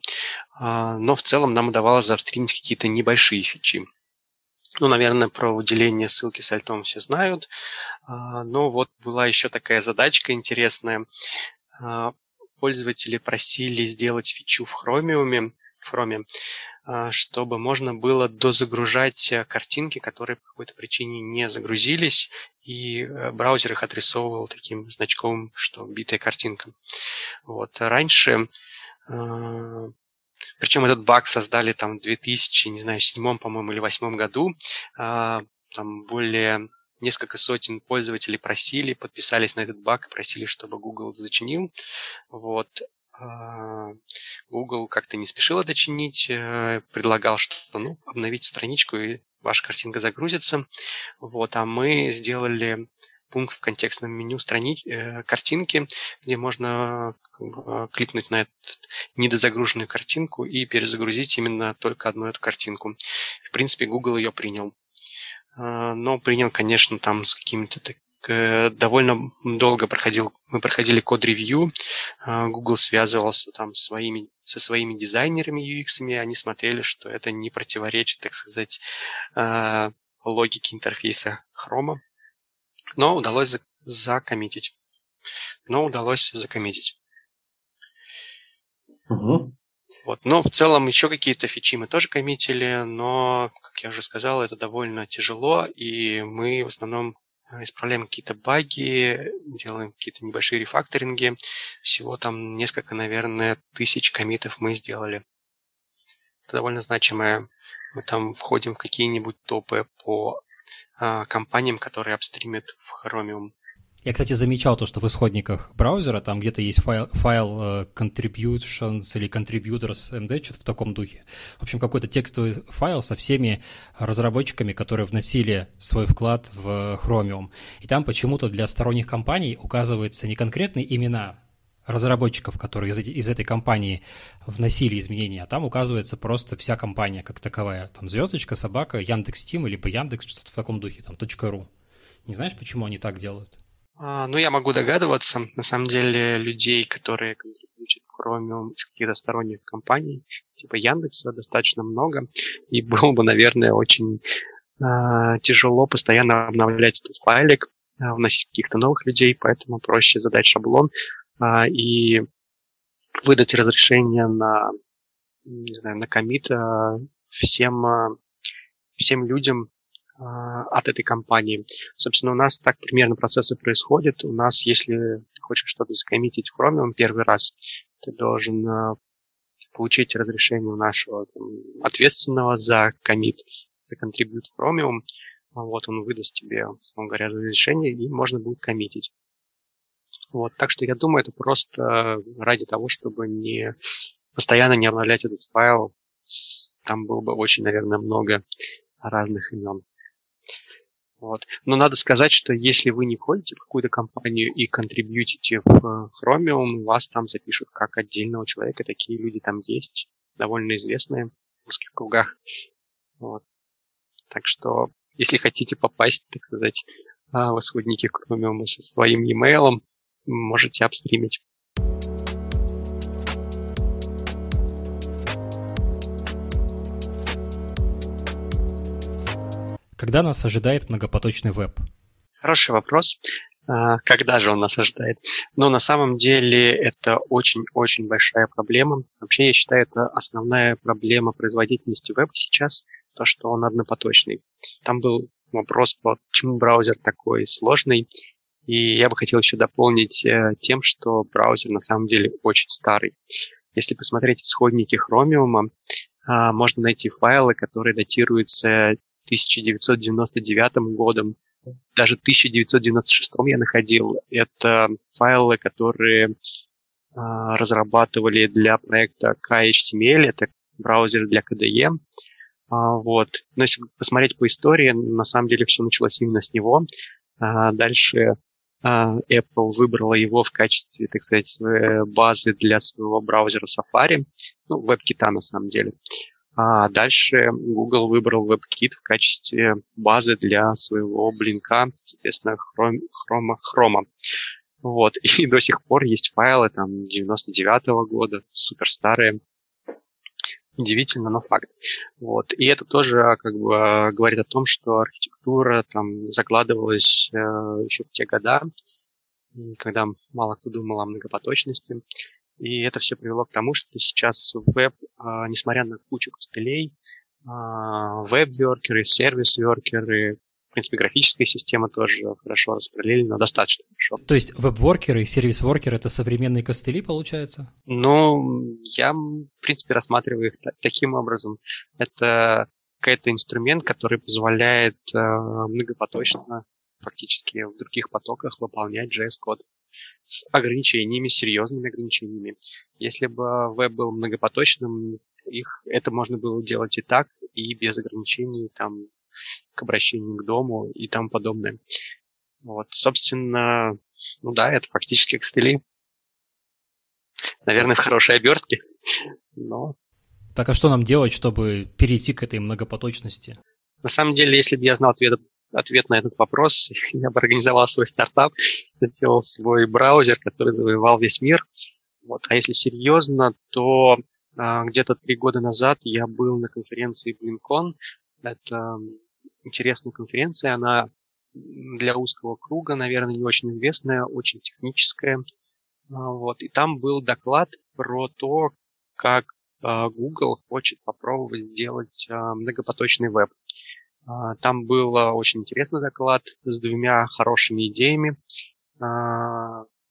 а, но в целом нам удавалось заапстримить какие-то небольшие фичи. Ну, наверное, про выделение ссылки с альтом все знают. А, но вот была еще такая задачка интересная пользователи просили сделать фичу в Chromium, Chrome, а, чтобы можно было дозагружать э, картинки, которые по какой-то причине не загрузились, и э, браузер их отрисовывал таким значком, что битая картинка. Вот. Раньше а, причем этот баг создали там в 2000, не знаю, седьмом, по-моему, или восьмом году. А, там более несколько сотен пользователей просили, подписались на этот баг и просили, чтобы Google зачинил. Вот. Google как-то не спешил это чинить, э, предлагал, что ну, обновить страничку и ваша картинка загрузится. Вот, а мы сделали пункт в контекстном меню страни... э, картинки, где можно э, кликнуть на эту недозагруженную картинку и перезагрузить именно только одну эту картинку. В принципе, Google ее принял. Но принял, конечно, там с какими-то довольно долго проходил, мы проходили код-ревью, э, Google связывался там своими, со своими дизайнерами UX, они смотрели, что это не противоречит, так сказать, э, логике интерфейса Chrome но удалось закоммитить. Но удалось закоммитить. Угу. Вот. Но в целом еще какие-то фичи мы тоже коммитили, но, как я уже сказал, это довольно тяжело, и мы в основном исправляем какие-то баги, делаем какие-то небольшие рефакторинги. Всего там несколько, наверное, тысяч комитов мы сделали. Это довольно значимое. Мы там входим в какие-нибудь топы по а, компаниям, которые апстримят в Chromium. Я, кстати, замечал то, что в исходниках браузера там где-то есть файл, файл uh, contributions или contributors md, что-то в таком духе. В общем, какой-то текстовый файл со всеми разработчиками, которые вносили свой вклад в Chromium. И там почему-то для сторонних компаний указываются не конкретные имена разработчиков, которые из, из этой компании вносили изменения, а там указывается просто вся компания как таковая. Там звездочка, собака, Яндекс Тим, либо Яндекс, что-то в таком духе, там .ру. Не знаешь, почему они так делают? А, ну, я могу догадываться. На самом деле, людей, которые контрибьютят Chromium из каких-то сторонних компаний, типа Яндекса, достаточно много. И было бы, наверное, очень э, тяжело постоянно обновлять этот файлик, вносить каких-то новых людей, поэтому проще задать шаблон, а, и выдать разрешение на, не знаю, на комит а, всем, а, всем людям от этой компании. Собственно, у нас так примерно процессы происходят. У нас, если ты хочешь что-то закоммитить в Chromium первый раз, ты должен получить разрешение у нашего ответственного за комит, за контрибьют Chromium. Вот он выдаст тебе, условно говоря, разрешение, и можно будет коммитить. Вот, так что я думаю, это просто ради того, чтобы не постоянно не обновлять этот файл. Там было бы очень, наверное, много разных имен. Вот. Но надо сказать, что если вы не входите в какую-то компанию и контрибьютите в Chromium, вас там запишут как отдельного человека. Такие люди там есть, довольно известные в узких кругах. Вот. Так что, если хотите попасть, так сказать, в исходники Chromium со своим e-mail, можете обстримить. Когда нас ожидает многопоточный веб? Хороший вопрос. А, когда же он нас ожидает? Но на самом деле это очень-очень большая проблема. Вообще я считаю, это основная проблема производительности веба сейчас, то, что он однопоточный. Там был вопрос, почему браузер такой сложный, и я бы хотел еще дополнить э, тем, что браузер на самом деле очень старый. Если посмотреть исходники Chromium, а, можно найти файлы, которые датируются 1999 годом, даже 1996 я находил. Это файлы, которые а, разрабатывали для проекта KHTML, это браузер для KDE. А, вот. Но если посмотреть по истории, на самом деле все началось именно с него. Дальше а, Apple выбрала его в качестве, так сказать, базы для своего браузера Safari, ну, WebKit на самом деле. А дальше Google выбрал WebKit в качестве базы для своего блинка, соответственно, Chrome. Chrome. Вот. И до сих пор есть файлы там 99 -го года, супер старые, удивительно, но факт. Вот. И это тоже как бы говорит о том, что архитектура там закладывалась э, еще в те года, когда мало кто думал о многопоточности. И это все привело к тому, что сейчас веб, несмотря на кучу костылей, веб-веркеры, сервис-веркеры, в принципе, графическая система тоже хорошо распределена, достаточно хорошо. То есть веб-воркеры и сервис-воркеры — это современные костыли, получается? Ну, я, в принципе, рассматриваю их таким образом. Это какой-то инструмент, который позволяет э, многопоточно, фактически в других потоках выполнять JS-код с ограничениями, серьезными ограничениями. Если бы веб был многопоточным, их это можно было делать и так, и без ограничений там к обращению к дому и тому подобное. Вот, собственно, ну да, это фактически костыли. Наверное, в хорошей обертке, но... Так а что нам делать, чтобы перейти к этой многопоточности? На самом деле, если бы я знал ответ, ответ на этот вопрос, я бы организовал свой стартап, сделал свой браузер, который завоевал весь мир. Вот. А если серьезно, то а, где-то три года назад я был на конференции BlinkCon. Это интересная конференция, она для узкого круга, наверное, не очень известная, очень техническая. А, вот. И там был доклад про то, как а, Google хочет попробовать сделать а, многопоточный веб. Там был очень интересный доклад с двумя хорошими идеями.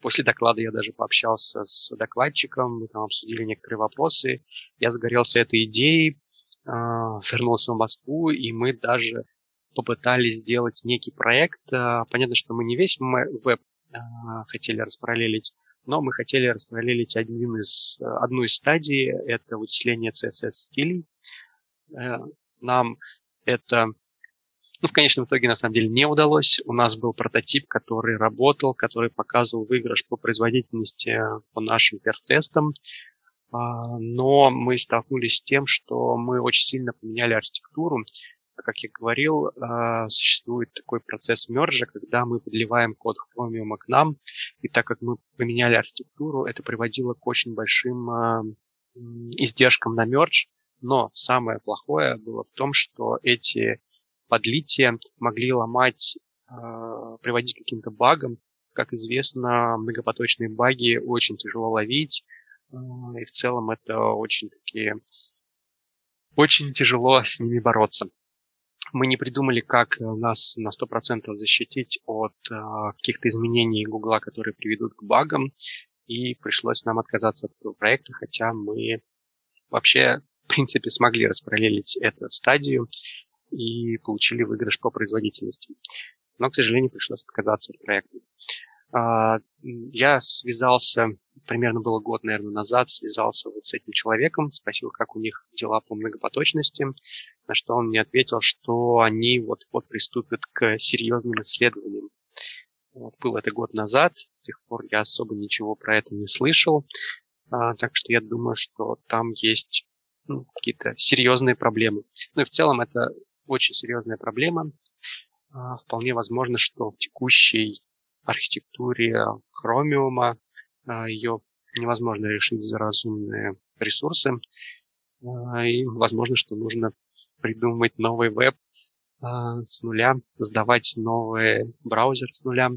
После доклада я даже пообщался с докладчиком, мы там обсудили некоторые вопросы. Я загорелся этой идеей, вернулся в Москву, и мы даже попытались сделать некий проект. А, понятно, что мы не весь веб а, хотели распараллелить, но мы хотели распараллелить один из, одну из стадий, это вычисление CSS-стилей. Э, нам это ну, в конечном итоге, на самом деле, не удалось. У нас был прототип, который работал, который показывал выигрыш по производительности по нашим пертестам. А, но мы столкнулись с тем, что мы очень сильно поменяли архитектуру. Как я говорил, а, существует такой процесс мержа, когда мы подливаем код Chromium к нам, и так как мы поменяли архитектуру, это приводило к очень большим а, издержкам на мердж, но самое плохое было в том, что эти подлития могли ломать, а, приводить к каким-то багам. Как известно, многопоточные баги очень тяжело ловить, и в целом это очень такие очень тяжело с ними бороться. Мы не придумали, как э, нас на 100% защитить от э, каких-то изменений Гугла, которые приведут к багам, и пришлось нам отказаться от этого проекта, хотя мы вообще, в принципе, смогли распараллелить эту стадию и получили выигрыш по производительности. Но, к сожалению, пришлось отказаться от проекта. А, я связался, примерно было год, наверное, назад, связался вот с этим человеком, спросил, как у них дела по многопоточности, на что он мне ответил, что они вот-вот приступят к серьезным исследованиям. Вот, был это год назад, с тех пор я особо ничего про это не слышал, а, так что я думаю, что там есть ну, какие-то серьезные проблемы. Ну и в целом это очень серьезная проблема. А, вполне возможно, что в текущей архитектуре хромиума. А, Ее невозможно решить за разумные ресурсы. А, и возможно, что нужно придумать новый веб с нуля, создавать новый браузер с нуля,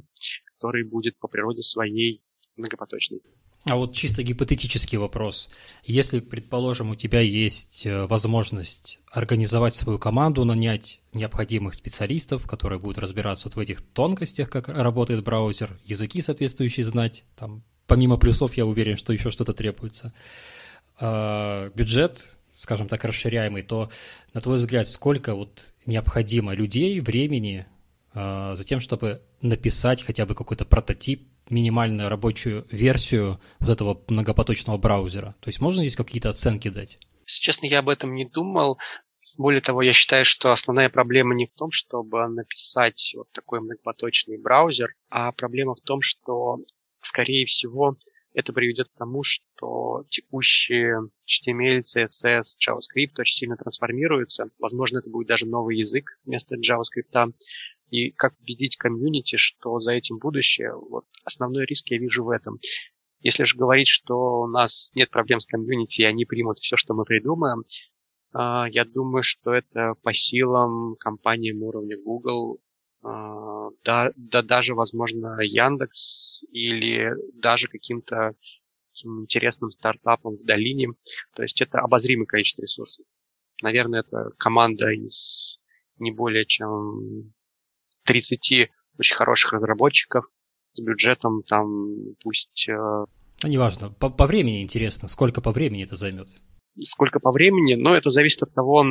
который будет по природе своей многопоточный. А вот чисто гипотетический вопрос. Если, предположим, у тебя есть э, возможность организовать свою команду, нанять необходимых специалистов, которые будут разбираться вот в этих тонкостях, как работает браузер, языки соответствующие знать, там, помимо плюсов, я уверен, что еще что-то требуется, а, бюджет, скажем так, расширяемый, то, на твой взгляд, сколько вот необходимо людей, времени а, за тем, чтобы написать хотя бы какой-то прототип минимальную рабочую версию вот этого многопоточного браузера? То есть можно здесь какие-то оценки дать? Если честно, я об этом не думал. Более того, я считаю, что основная проблема не в том, чтобы написать вот такой многопоточный браузер, а проблема в том, что, скорее всего, это приведет к тому, что текущие HTML, CSS, JavaScript очень сильно трансформируются. Возможно, это будет даже новый язык вместо JavaScript и как убедить комьюнити, что за этим будущее. Вот основной риск я вижу в этом. Если же говорить, что у нас нет проблем с комьюнити, и они примут все, что мы придумаем, а, я думаю, что это по силам компаниям уровня Google, а, да, да даже, возможно, Яндекс или даже каким-то интересным стартапом в долине. То есть это обозримое количество ресурсов. Наверное, это команда из не более чем 30 очень хороших разработчиков с бюджетом там пусть... Э, ну, неважно. По, по времени интересно, сколько по времени это займет? Сколько по времени, но это зависит от того,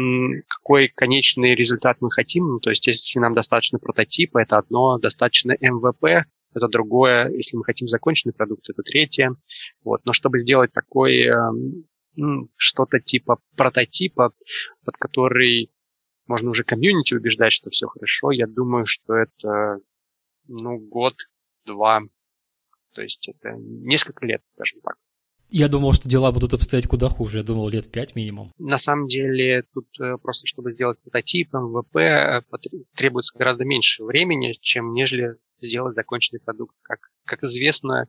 какой конечный результат мы хотим. Ну, то есть, если нам достаточно прототипа, это одно, достаточно MVP, это другое. Если мы хотим законченный продукт, это третье. Вот. Но чтобы сделать такой э, что-то типа прототипа, под который можно уже комьюнити убеждать, что все хорошо, я думаю, что это ну, год-два. То есть это несколько лет, скажем так. Я думал, что дела будут обстоять куда хуже. Я думал, лет пять минимум. На самом деле, тут э, просто, чтобы сделать прототип, MVP, э, требуется гораздо меньше времени, чем нежели сделать законченный продукт. Как, как известно,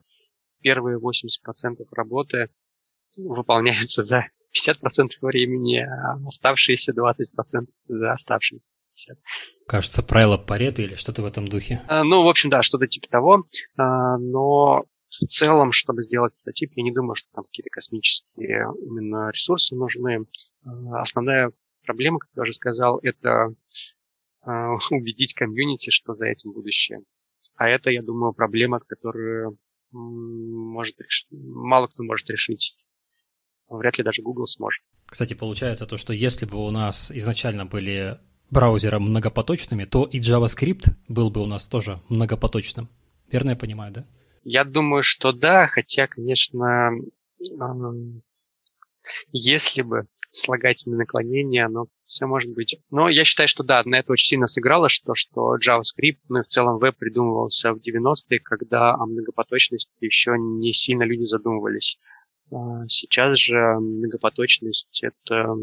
первые 80% работы выполняются за 50% времени, а оставшиеся 20% за оставшиеся 50%. Кажется, правило Парета или что-то в этом духе. А, ну, в общем, да, что-то типа того. А, но в целом, чтобы сделать прототип, я не думаю, что там какие-то космические именно ресурсы нужны. А, основная проблема, как я уже сказал, это убедить комьюнити, что за этим будущее. А это, я думаю, проблема, которую может решить, мало кто может решить вряд ли даже Google сможет. Кстати, получается то, что если бы у нас изначально были браузеры многопоточными, то и JavaScript был бы у нас тоже многопоточным. Верно я понимаю, да? Я думаю, что да, хотя, конечно, если бы слагательное наклонение, оно все может быть. Но я считаю, что да, на это очень сильно сыграло, что, что JavaScript, ну и в целом веб придумывался в 90-е, когда о многопоточности еще не сильно люди задумывались. А, сейчас же многопоточность — это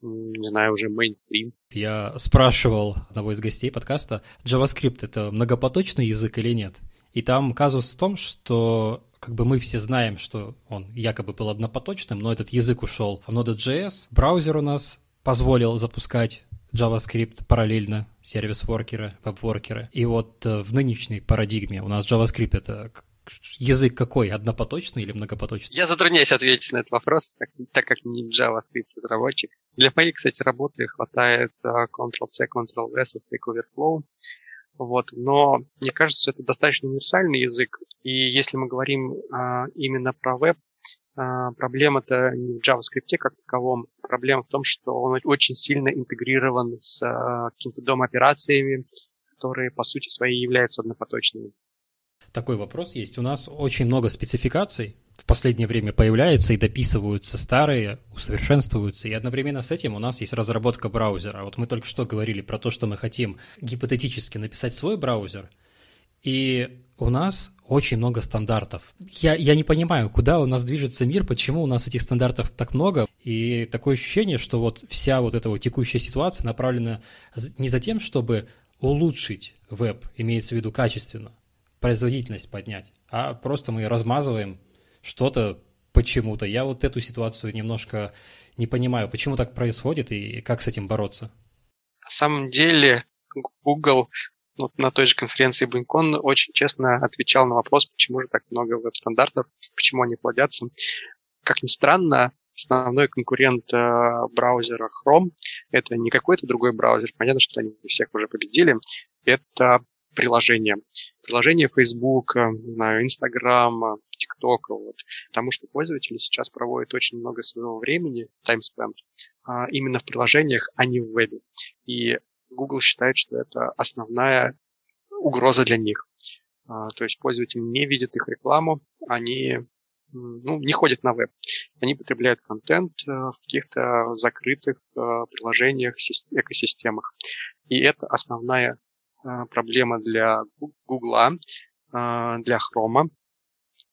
не знаю, уже мейнстрим. Я спрашивал одного из гостей подкаста, JavaScript — это многопоточный язык или нет? И там казус в том, что как бы мы все знаем, что он якобы был однопоточным, но этот язык ушел в Node.js. Браузер у нас позволил запускать JavaScript параллельно, сервис-воркеры, веб-воркеры. И вот э, в нынешней парадигме у нас JavaScript — это язык какой? Однопоточный или многопоточный? Я затрудняюсь ответить на этот вопрос, так, так как не JavaScript разработчик. Для моей, кстати, работы хватает uh, Ctrl-C, Ctrl-S, Stack Overflow. Вот. Но мне кажется, это достаточно универсальный язык. И если мы говорим uh, именно про веб, uh, проблема-то не в JavaScript как таковом. Проблема в том, что он очень сильно интегрирован с uh, какими-то дом-операциями, которые по сути своей являются однопоточными такой вопрос есть. У нас очень много спецификаций в последнее время появляются и дописываются старые, усовершенствуются. И одновременно с этим у нас есть разработка браузера. Вот мы только что говорили про то, что мы хотим гипотетически написать свой браузер. И у нас очень много стандартов. Я, я не понимаю, куда у нас движется мир, почему у нас этих стандартов так много. И такое ощущение, что вот вся вот эта вот текущая ситуация направлена не за тем, чтобы улучшить веб, имеется в виду качественно, производительность поднять, а просто мы размазываем что-то почему-то. Я вот эту ситуацию немножко не понимаю, почему так происходит и как с этим бороться. На самом деле Google вот на той же конференции BlinkOn очень честно отвечал на вопрос, почему же так много веб-стандартов, почему они плодятся. Как ни странно, основной конкурент э, браузера Chrome — это не какой-то другой браузер, понятно, что они всех уже победили, это приложения. Приложения Facebook, э, не знаю, Instagram, TikTok, вот. Потому что пользователи сейчас проводят очень много своего времени, таймспенд, именно в приложениях, а не в вебе. И Google считает, что это основная угроза для них. А, то есть пользователи не видят их рекламу, они ну, не ходят на веб. Они потребляют контент э, в каких-то закрытых э, приложениях, экосистемах. И это основная а, проблема для Гугла, а, для Хрома,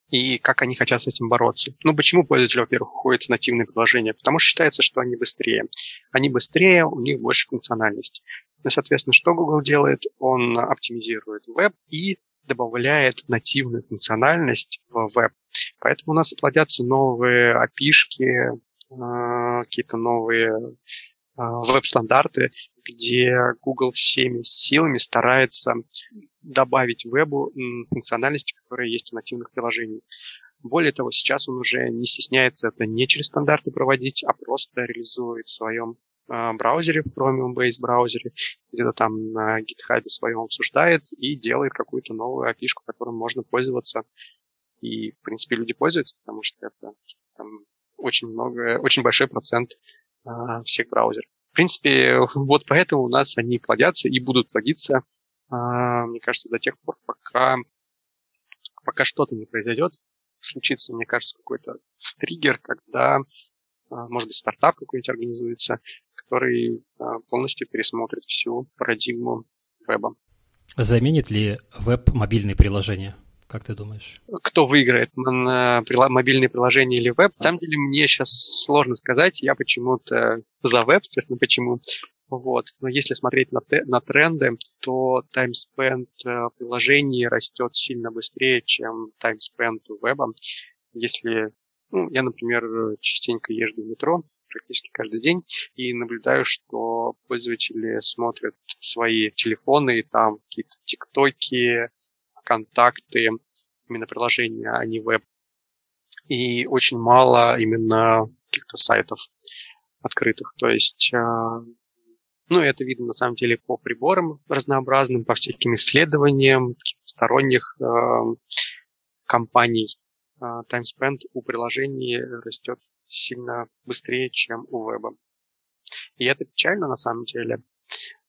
и как они хотят с этим бороться. Ну, почему пользователи, во-первых, уходят в нативные приложения? Потому что считается, что они быстрее. Они быстрее, у них больше функциональности. Ну, соответственно, что Google делает? Он оптимизирует веб и добавляет нативную функциональность в веб. Поэтому у нас плодятся новые api а, какие-то новые веб-стандарты, где Google всеми силами старается добавить вебу функциональности, которые есть у нативных приложений. Более того, сейчас он уже не стесняется это не через стандарты проводить, а просто реализует в своем э, браузере, в Chromium-based браузере, где-то там на GitHub своем обсуждает и делает какую-то новую api которой можно пользоваться. И, в принципе, люди пользуются, потому что это там, очень много, очень большой процент всех браузеров. В принципе, вот поэтому у нас они плодятся и будут плодиться, э, мне кажется, до тех пор, пока, пока что-то не произойдет. Случится, мне кажется, какой-то триггер, когда, может быть, стартап какой-нибудь организуется, который полностью пересмотрит всю парадигму веба. Заменит ли веб мобильные приложения? Как ты думаешь? Кто выиграет, мобильные приложения или веб? На самом деле мне сейчас сложно сказать. Я почему-то за веб, честно, почему. Вот. Но если смотреть на, те, на тренды, то time spent э, приложений растет сильно быстрее, чем time spent веба. Если ну, я, например, частенько езжу в метро, практически каждый день, и наблюдаю, что пользователи смотрят свои телефоны, и там какие-то тиктоки, контакты, именно приложения, а не веб. И очень мало именно каких-то сайтов открытых. То есть, э, ну, это видно на самом деле по приборам разнообразным, по всяким исследованиям сторонних э, компаний. Э, time spent у приложений растет сильно быстрее, чем у веба. И это печально на самом деле,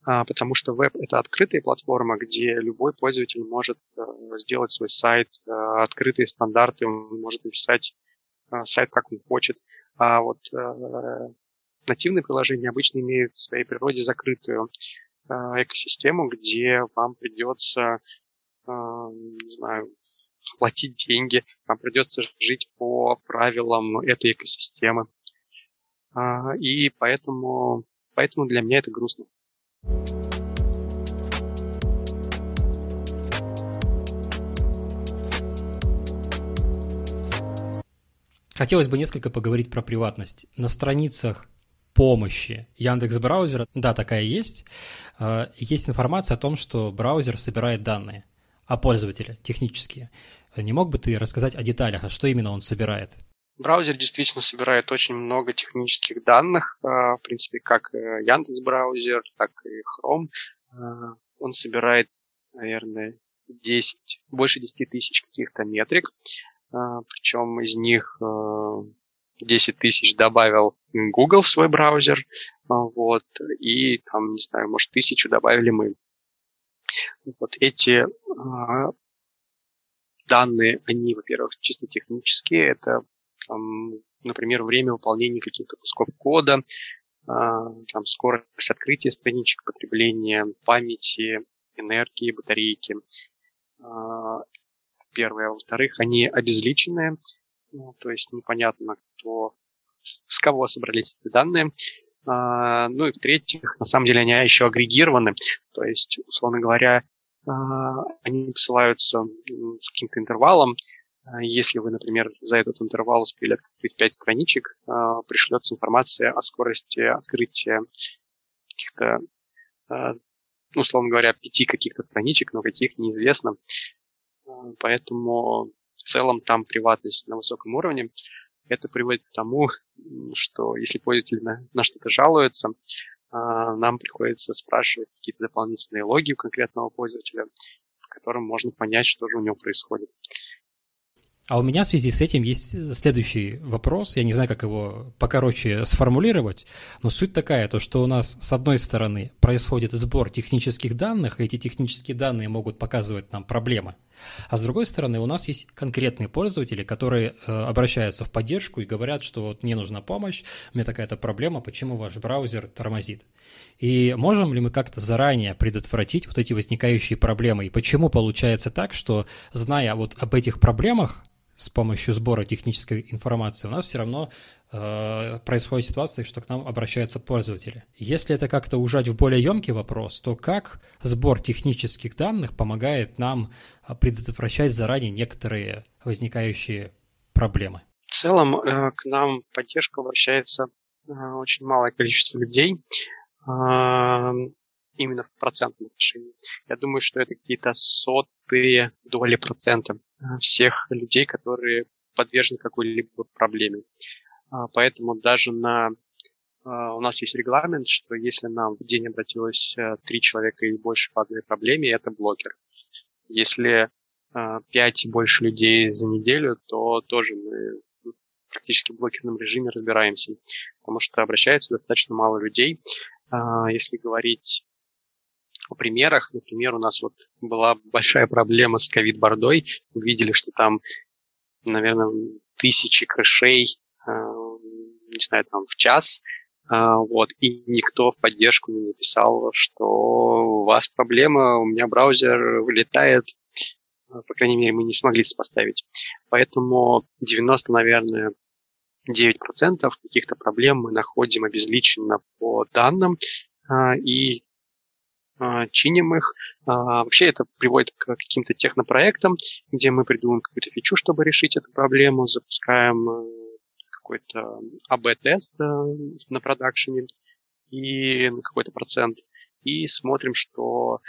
потому что веб — это открытая платформа, где любой пользователь может э, сделать свой сайт, э, открытые стандарты, он может написать э, сайт, как он хочет. А вот нативные приложения обычно имеют в своей природе закрытую экосистему, где вам придется, не знаю, платить деньги, вам придется жить по правилам этой экосистемы. А, и поэтому, поэтому для меня это грустно. Хотелось бы несколько поговорить про приватность. На страницах помощи Яндекс браузера, да, такая есть, э, есть информация о том, что браузер собирает данные о пользователе, технические. Не мог бы ты рассказать о деталях, а что именно он собирает? Браузер действительно собирает очень много технических данных, э, в принципе, как Яндекс браузер, так и Chrome. Э, он собирает, наверное, 10, больше 10 тысяч каких-то метрик, э, причем из них 10 тысяч добавил Google в свой браузер, вот, и там, не знаю, может, тысячу добавили мы. Вот эти данные, они, во-первых, чисто технические, это там, например, время выполнения каких-то кусков кода, а, там, скорость открытия страничек, потребление памяти, энергии, батарейки. А, первое. Во-вторых, они обезличенные, ну, то есть непонятно, кто, с кого собрались эти данные. А, ну и в-третьих, на самом деле они еще агрегированы, то есть, условно говоря, они посылаются с каким-то интервалом, если вы, например, за этот интервал успели открыть 5 страничек, а, пришлется информация о скорости открытия каких-то, а, ну, условно говоря, пяти каких-то страничек, но каких неизвестно. Поэтому в целом там приватность на высоком уровне. Это приводит к тому, что если пользователь на, на что-то жалуется, нам приходится спрашивать какие-то дополнительные логи у конкретного пользователя, в котором можно понять, что же у него происходит. А у меня в связи с этим есть следующий вопрос. Я не знаю, как его покороче сформулировать, но суть такая, то что у нас с одной стороны происходит сбор технических данных, и эти технические данные могут показывать нам проблемы. А с другой стороны, у нас есть конкретные пользователи, которые э, обращаются в поддержку и говорят, что вот мне нужна помощь, у меня такая-то проблема, почему ваш браузер тормозит. И можем ли мы как-то заранее предотвратить вот эти возникающие проблемы? И почему получается так, что зная вот об этих проблемах, с помощью сбора технической информации, у нас все равно э, происходит ситуация, что к нам обращаются пользователи. Если это как-то ужать в более емкий вопрос, то как сбор технических данных помогает нам э, предотвращать заранее некоторые возникающие проблемы? В целом э, к нам поддержка обращается э, очень малое количество людей э, именно в процентном отношении. Я думаю, что это какие-то сотые доли процента всех людей, которые подвержен какой-либо проблеме. Поэтому даже на у нас есть регламент, что если нам в день обратилось три человека и больше по одной проблеме, это блокер. Если пять и больше людей за неделю, то тоже мы практически в блокерном режиме разбираемся, потому что обращается достаточно мало людей. А, если говорить о примерах, например, у нас вот была большая проблема с ковид-бордой. Видели, что там, наверное, тысячи кэшей, а, не знаю, там в час, а, вот, и никто в поддержку не написал, что у вас проблема, у меня браузер вылетает, по крайней мере, мы не смогли сопоставить. Поэтому 90, наверное, 9% каких-то проблем мы находим обезличенно по данным и чиним их. А, вообще это приводит к каким-то технопроектам, где мы придумываем какую-то фичу, чтобы решить эту проблему, запускаем э, какой-то АБ-тест э, на продакшене и на какой-то процент, и смотрим, что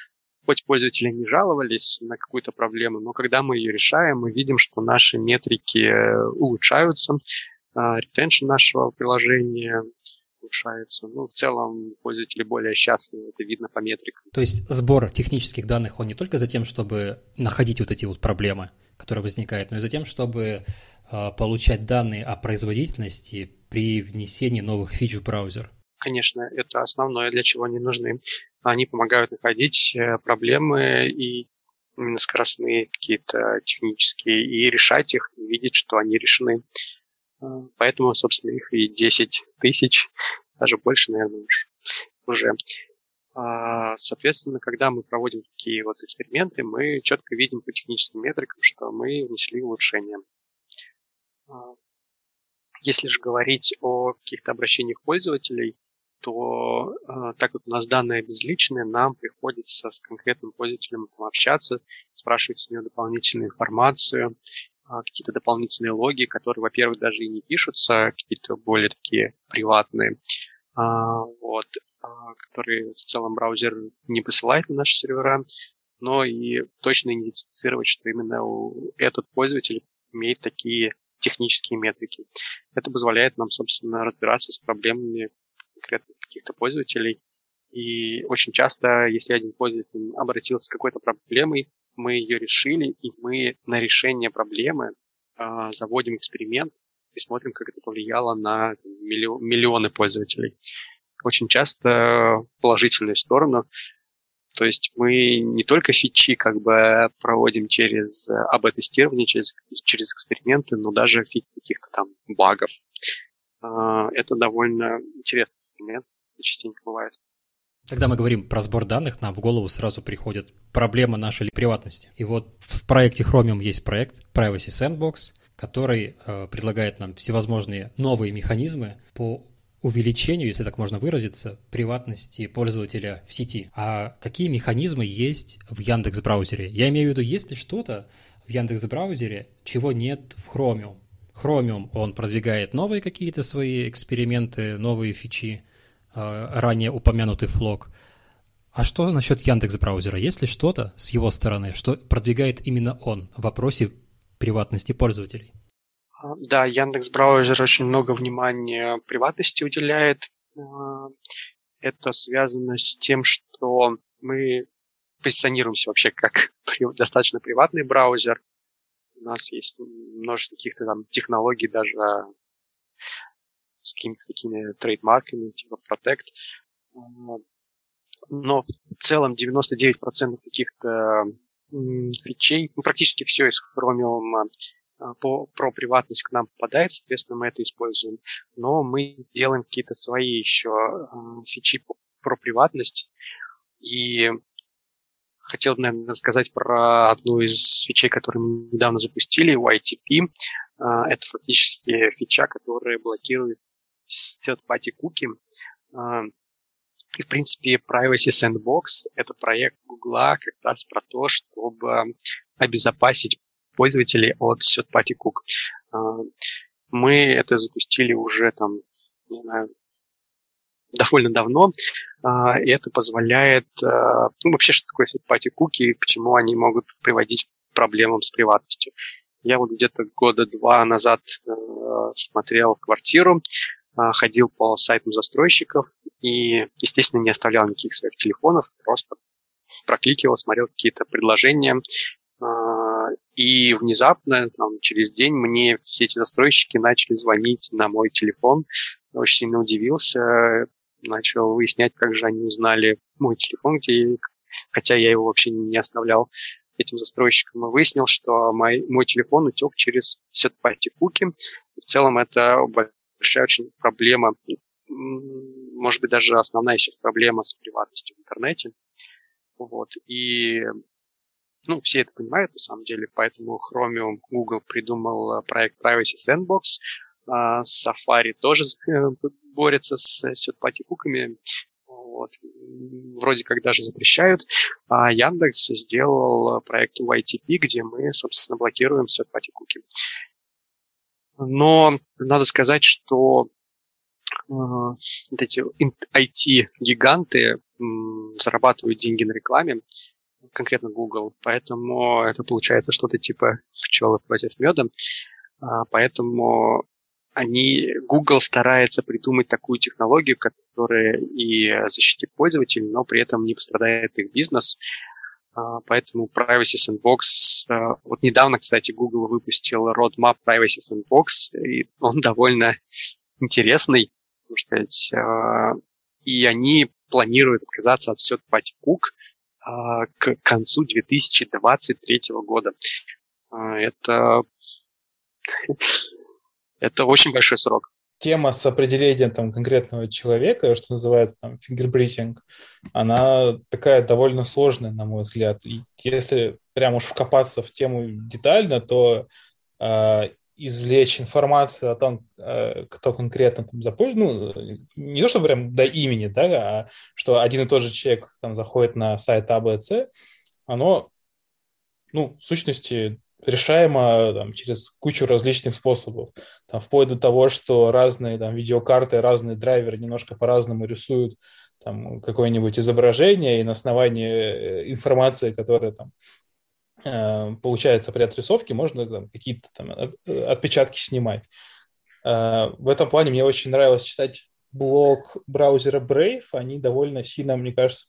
хоть пользователи не жаловались на какую-то проблему, но когда мы ее решаем, мы видим, что наши метрики э, улучшаются, ретеншн нашего приложения улучшается. Ну, в целом, пользователи более счастливы, это видно по метрикам. То есть сбор технических данных, он не только за тем, чтобы находить вот эти вот проблемы, которые возникают, но и за тем, чтобы э, получать данные о производительности при внесении новых фич в браузер. Конечно, это основное, для чего они нужны. Они помогают находить э, проблемы и именно скоростные какие-то технические, и решать их, и видеть, что они решены. Поэтому, собственно, их и 10 тысяч, даже больше, наверное, уже. А, соответственно, когда мы проводим такие вот эксперименты, мы четко видим по техническим метрикам, что мы внесли улучшения. А, если же говорить о каких-то обращениях пользователей, то э, так как у нас данные безличные, нам приходится с конкретным пользователем общаться, спрашивать у него дополнительную информацию, а, какие-то дополнительные логи, которые, во-первых, даже и не пишутся, какие-то более такие приватные, а, вот, а, которые в целом браузер не посылает на наши сервера, но и точно идентифицировать, что именно этот пользователь имеет такие технические метрики. Это позволяет нам, собственно, разбираться с проблемами конкретно каких-то пользователей. И очень часто, если один пользователь обратился с какой-то проблемой, мы ее решили, и мы на решение проблемы э, заводим эксперимент и смотрим, как это повлияло на миллионы пользователей. Очень часто в положительную сторону. То есть мы не только фичи как бы проводим через АБ-тестирование, через, через эксперименты, но даже фикс каких-то там багов. Э, это довольно интересный эксперимент, частенько бывает. Когда мы говорим про сбор данных, нам в голову сразу приходит проблема нашей приватности. И вот в проекте Chromium есть проект Privacy Sandbox, который э, предлагает нам всевозможные новые механизмы по увеличению, если так можно выразиться, приватности пользователя в сети. А какие механизмы есть в Яндекс браузере? Я имею в виду, есть ли что-то в Яндекс браузере, чего нет в Chromium? Chromium, он продвигает новые какие-то свои эксперименты, новые фичи, ранее упомянутый флог. А что насчет Яндекс браузера? Есть ли что-то с его стороны, что продвигает именно он в вопросе приватности пользователей? А, да, Яндекс браузер очень много внимания приватности уделяет. А, это связано с тем, что мы позиционируемся вообще как достаточно приватный браузер. У нас есть множество каких-то там технологий, даже с какими-то такими трейдмарками, типа Protect. Но в целом 99% каких-то фичей, ну, практически все из Chromium а, по, про приватность к нам попадает, соответственно, мы это используем. Но мы делаем какие-то свои еще а, фичи про приватность. И хотел бы, наверное, сказать про одну из фичей, которую мы недавно запустили, YTP. А, это фактически фича, которая блокирует third-party куки. А, и, в принципе, Privacy Sandbox — это проект Google как раз про то, чтобы обезопасить пользователей от third-party кук. А, мы это запустили уже там, не знаю, довольно давно, а, и это позволяет, ну, вообще, что такое third-party куки и почему они могут приводить проблемам с приватностью. Я вот где-то года два назад э, смотрел квартиру, ходил по сайтам застройщиков и, естественно, не оставлял никаких своих телефонов, просто прокликивал, смотрел какие-то предложения. Э, и внезапно, там, через день, мне все эти застройщики начали звонить на мой телефон. Очень сильно удивился, начал выяснять, как же они узнали мой телефон, где хотя я его вообще не оставлял этим застройщикам, и выяснил, что мой, мой телефон утек через сетпати куки. В целом это большая очень проблема, может быть, даже основная сейчас проблема с приватностью в интернете. Вот. И ну, все это понимают на самом деле, поэтому Chromium Google придумал проект Privacy Sandbox, а Safari тоже борется с сетпати куками вот. Вроде как даже запрещают. А Яндекс сделал проект YTP, где мы, собственно, блокируем все пати-куки. Но надо сказать, что э, вот эти IT-гиганты зарабатывают деньги на рекламе, конкретно Google, поэтому это получается что-то типа пчелы против меда. А, поэтому они, Google старается придумать такую технологию, которая и защитит пользователей, но при этом не пострадает их бизнес. А, поэтому Privacy Sandbox... А, вот недавно, кстати, Google выпустил roadmap Privacy Sandbox, и он довольно интересный, можно сказать. А, и они планируют отказаться от все Party Cook к концу 2023 года. Это это очень большой срок. Тема с определением там, конкретного человека, что называется там фингерпринтинг, она такая довольно сложная, на мой взгляд. И если прям уж вкопаться в тему детально, то э, извлечь информацию о том, э, кто конкретно там запользовал, ну, не то, что прям до имени, да, а что один и тот же человек там заходит на сайт ABC, оно, ну, в сущности, решаемо там, через кучу различных способов. Там, вплоть до того, что разные там, видеокарты, разные драйверы немножко по-разному рисуют там, какое-нибудь изображение, и на основании э, информации, которая там, э, получается при отрисовке, можно там, какие-то там, э, отпечатки снимать. В этом плане мне очень нравилось читать блог браузера Brave. Они довольно сильно, мне кажется,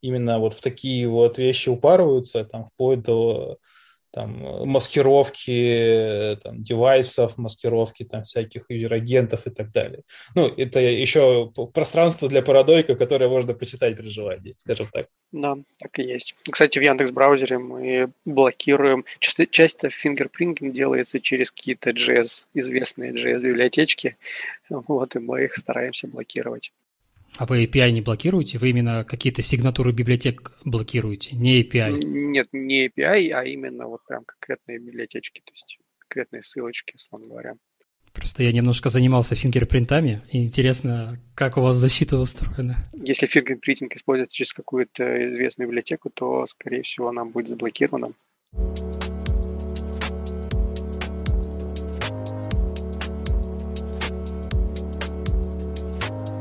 именно вот в такие вот вещи упарываются, там, вплоть до там, э, маскировки э, там, девайсов, маскировки там, всяких юзер-агентов и так далее. Ну, это еще пространство для парадойка, которое можно почитать при желании, скажем так. Да, так и есть. Кстати, в Яндекс браузере мы блокируем, часто, часто фингерпринтинг делается через какие-то JS, известные JS библиотечки, вот, и мы их стараемся блокировать. А вы API не блокируете? Вы именно какие-то сигнатуры библиотек блокируете, не API? Нет, не API, а именно вот прям конкретные библиотечки, то есть конкретные ссылочки, условно говоря. Просто я немножко занимался фингерпринтами, и интересно, как у вас защита устроена. Если фингерпринтинг используется через какую-то известную библиотеку, то, скорее всего, она будет заблокирована.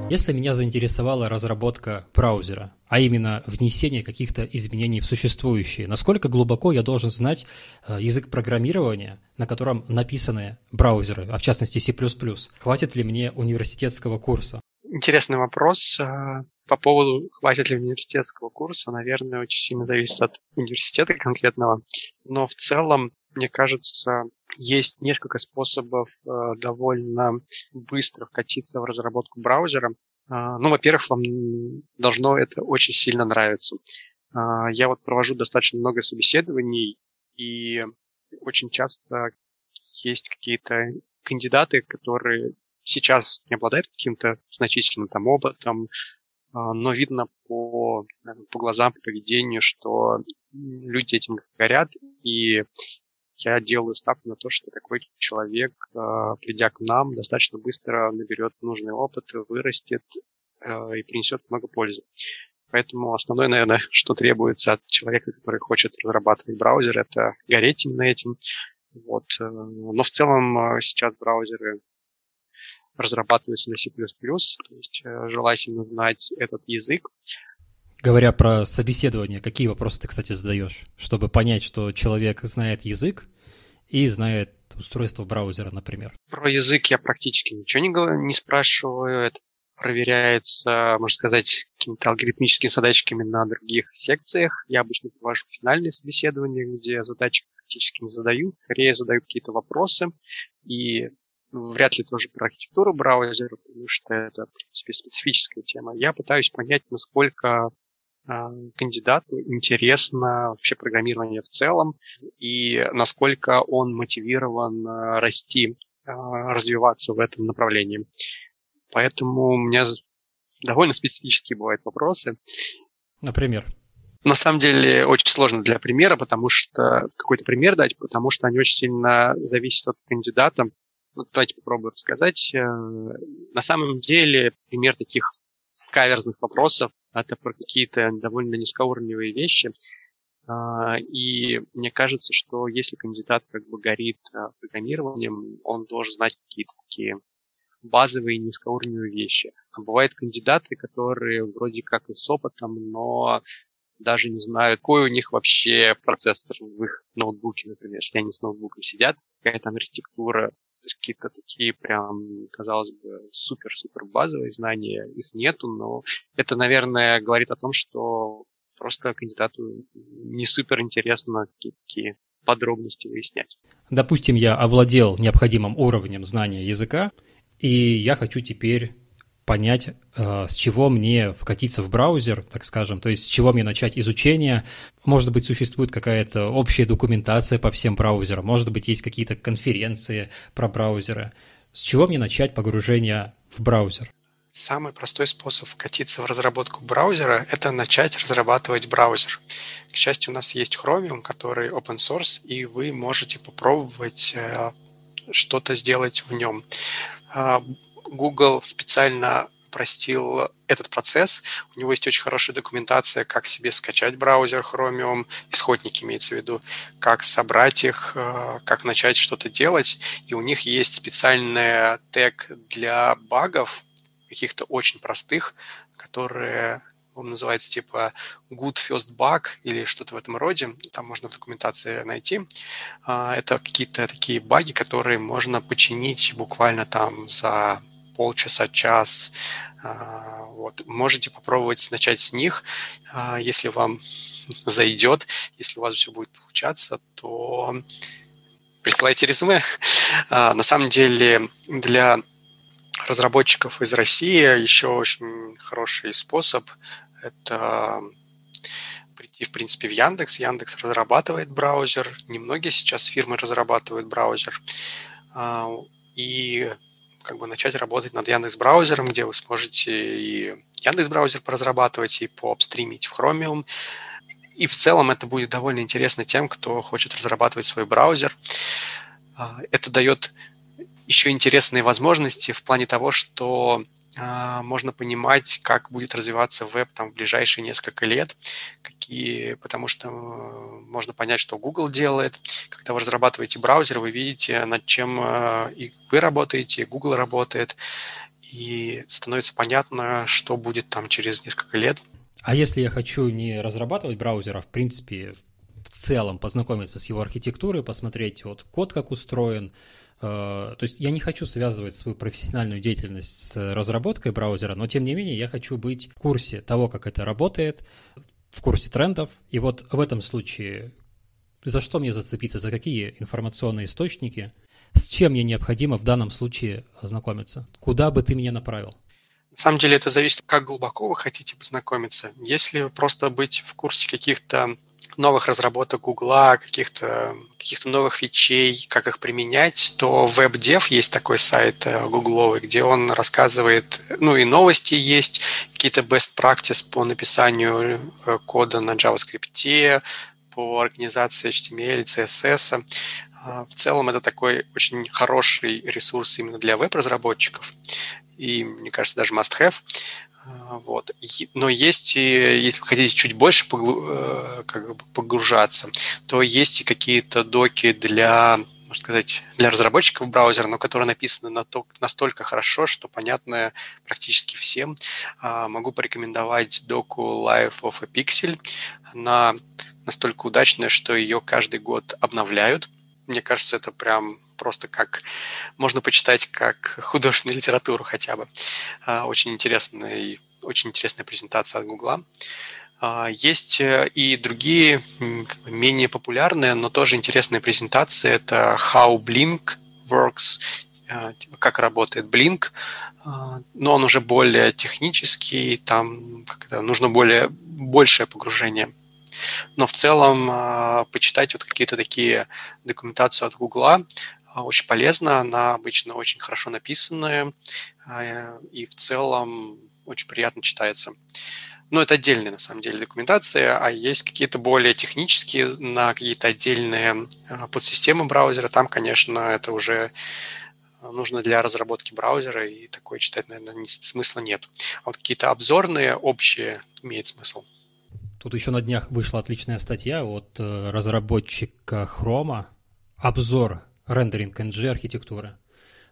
Если меня заинтересовала разработка браузера, а именно внесение каких-то изменений в существующие, насколько глубоко я должен знать э, язык программирования, на котором написаны браузеры, а в частности C++? Хватит ли мне университетского курса? Интересный вопрос. Э, по поводу, хватит ли университетского курса, наверное, очень сильно зависит от университета конкретного. Но в целом, мне кажется, есть несколько способов э, довольно быстро вкатиться в разработку браузера. Э, ну, во-первых, вам должно это очень сильно нравиться. Э, я вот провожу достаточно много собеседований, и очень часто есть какие-то кандидаты, которые сейчас не обладают каким-то значительным там опытом, но видно по, по глазам, по поведению, что люди этим горят, и я делаю ставку на то, что такой человек, а, придя к нам, достаточно быстро наберет нужный опыт, вырастет а, и принесет много пользы. Поэтому основное, наверное, что требуется от человека, который хочет разрабатывать браузер, это гореть именно этим. Вот. Э, но в целом сейчас браузеры разрабатываются на C++, то есть э, желательно знать этот язык. Говоря про собеседование, какие вопросы ты, кстати, задаешь, чтобы понять, что человек знает язык, и знает устройство браузера, например? Про язык я практически ничего не, не спрашиваю. Это проверяется, можно сказать, какими-то алгоритмическими задачками на других секциях. Я обычно провожу финальные собеседования, где задачи практически не задаю, скорее задаю какие-то вопросы. И вряд ли тоже про архитектуру браузера, потому что это, в принципе, специфическая тема. Я пытаюсь понять, насколько кандидату интересно вообще программирование в целом и насколько он мотивирован а, расти, а, развиваться в этом направлении. Поэтому у меня довольно специфические бывают вопросы. Например? На самом деле очень сложно для примера, потому что какой-то пример дать, потому что они очень сильно зависят от кандидата. Вот давайте попробую рассказать. Э, на самом деле пример таких каверзных вопросов это про какие-то довольно низкоуровневые вещи. А, и мне кажется, что если кандидат как бы горит а, программированием, он должен знать какие-то такие базовые низкоуровневые вещи. А бывают кандидаты, которые вроде как и с опытом, но даже не знают, какой у них вообще процессор в их ноутбуке, например, если они с ноутбуком сидят, какая там архитектура, какие-то такие прям, казалось бы, супер-супер базовые знания, их нету, но это, наверное, говорит о том, что просто кандидату не супер интересно какие-то такие подробности выяснять. Допустим, я овладел необходимым уровнем знания языка, и я хочу теперь понять, э, с чего мне вкатиться в браузер, так скажем, то есть с чего мне начать изучение. Может быть, существует какая-то общая документация по всем браузерам, может быть, есть какие-то конференции про браузеры. С чего мне начать погружение в браузер? Самый простой способ вкатиться в разработку браузера – это начать разрабатывать браузер. К счастью, у нас есть Chromium, который open source, и вы можете попробовать э, что-то сделать в нем. Google специально упростил этот процесс. У него есть очень хорошая документация, как себе скачать браузер Chromium, исходники имеется в виду, как собрать их, э, как начать что-то делать. И у них есть специальный тег для багов, каких-то очень простых, которые он называется типа Good First Bug или что-то в этом роде. Там можно в документации найти. А, это какие-то такие баги, которые можно починить буквально там за полчаса, час. А, вот. Можете попробовать начать с них. А, если вам зайдет, если у вас все будет получаться, то присылайте резюме. А, на самом деле для разработчиков из России еще очень хороший способ – это прийти, в принципе, в Яндекс. Яндекс разрабатывает браузер. Немногие сейчас фирмы разрабатывают браузер. И как бы начать работать над Яндекс браузером, где вы сможете и Яндекс браузер поразрабатывать, и пообстримить в Chromium. И в целом это будет довольно интересно тем, кто хочет разрабатывать свой браузер. А, это дает еще интересные возможности в плане того, что можно понимать, как будет развиваться веб там, в ближайшие несколько лет, какие, потому что э, можно понять, что Google делает. Когда вы разрабатываете браузер, вы видите, над чем э, и вы работаете, и Google работает, и становится понятно, что будет там через несколько лет. А если я хочу не разрабатывать браузер, а в принципе в целом познакомиться с его архитектурой, посмотреть вот код как устроен, то есть я не хочу связывать свою профессиональную деятельность с разработкой браузера, но тем не менее я хочу быть в курсе того, как это работает, в курсе трендов. И вот в этом случае за что мне зацепиться, за какие информационные источники, с чем мне необходимо в данном случае ознакомиться? Куда бы ты меня направил? На самом деле это зависит, как глубоко вы хотите познакомиться. Если просто быть в курсе каких-то новых разработок Гугла, каких-то каких новых фичей, как их применять, то WebDev есть такой сайт э, гугловый, где он рассказывает, ну и новости есть, какие-то best practice по написанию э, кода на JavaScript, по организации HTML, CSS. А, в целом это такой очень хороший ресурс именно для веб-разработчиков и, мне кажется, даже must-have. А, вот. Но есть, если вы хотите чуть больше э, погружаться, то есть и какие-то доки для, можно сказать, для разработчиков браузера, но которые написаны на то, настолько хорошо, что понятно практически всем. А, могу порекомендовать доку Life of a Pixel. Она настолько удачная, что ее каждый год обновляют. мне кажется, это прям просто как можно почитать как художественную литературу хотя бы. А, очень интересная очень интересная презентация от Гугла. А, есть э, и другие менее популярные, но тоже интересные презентации. Это How Blink Works, э, типа, как работает Blink, а, но он уже более технический, там нужно более, большее погружение. Но в целом а, почитать вот какие-то такие документацию от Гугла очень полезно, она обычно очень хорошо написанная и в целом очень приятно читается. Но это отдельная, на самом деле, документация, а есть какие-то более технические на какие-то отдельные а, подсистемы браузера. Там, конечно, это уже нужно для разработки браузера, и такое читать, наверное, смысла нет. А вот какие-то обзорные, общие, имеет смысл. Тут еще на днях вышла отличная статья от э, разработчика Chrome, обзор RenderingNG архитектуры.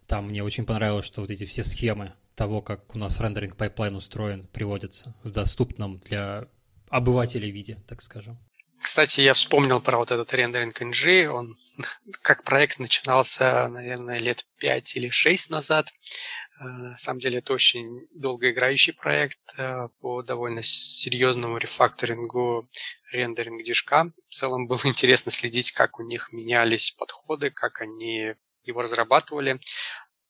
Там мне очень понравилось, что вот эти все схемы того, как у нас rendering pipeline устроен, приводится в доступном для обывателей виде, так скажем. Кстати, я вспомнил про вот этот RenderingNG. Он как проект начинался, наверное, лет 5 или 6 назад. Э, на самом деле это очень долгоиграющий проект э, по довольно серьезному рефакторингу рендеринг движка. В целом было интересно следить, как у них менялись подходы, как они его разрабатывали.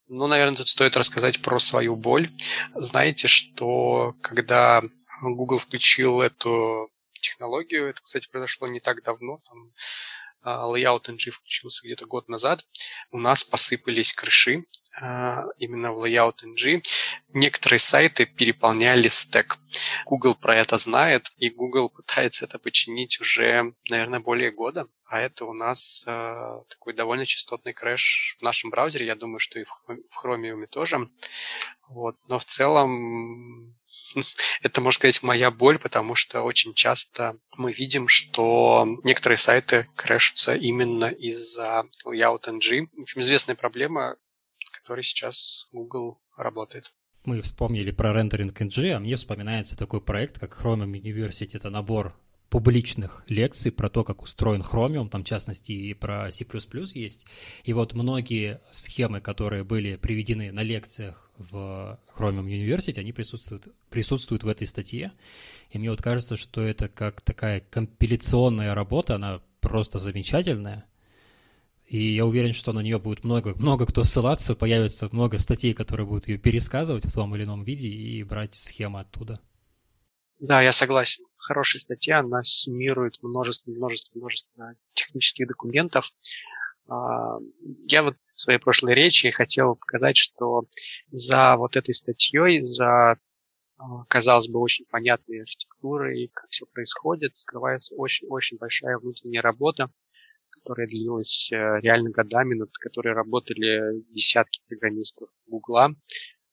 Ну, наверное, тут стоит рассказать про свою боль. Знаете, что когда Google включил эту технологию, это, кстати, произошло не так давно, там Layout NG включился где-то год назад, у нас посыпались крыши а, именно в Layout NG. Некоторые сайты переполняли стек. Google про это знает, и Google пытается это починить уже, наверное, более года. А это у нас э, такой довольно частотный крэш в нашем браузере. Я думаю, что и в, в Chromium тоже. Вот. Но в целом это, можно сказать, моя боль, потому что очень часто мы видим, что некоторые сайты крэшатся именно из-за layout NG. В общем, известная проблема, которой сейчас Google работает. Мы вспомнили про рендеринг NG, а мне вспоминается такой проект, как Chromium University. Это набор публичных лекций про то, как устроен Chromium, там в частности и про C++ есть. И вот многие схемы, которые были приведены на лекциях в Chromium University, они присутствуют, присутствуют в этой статье. И мне вот кажется, что это как такая компиляционная работа, она просто замечательная. И я уверен, что на нее будет много, много кто ссылаться, появится много статей, которые будут ее пересказывать в том или ином виде и брать схемы оттуда. Да, я согласен. Хорошая статья, она суммирует множество, множество, множество технических документов. А, я вот в своей прошлой речи хотел показать, что за вот этой статьей, за, а, казалось бы, очень понятной архитектурой, как все происходит, скрывается очень-очень большая внутренняя работа, которая длилась э, реально годами, над которой работали десятки программистов Гугла.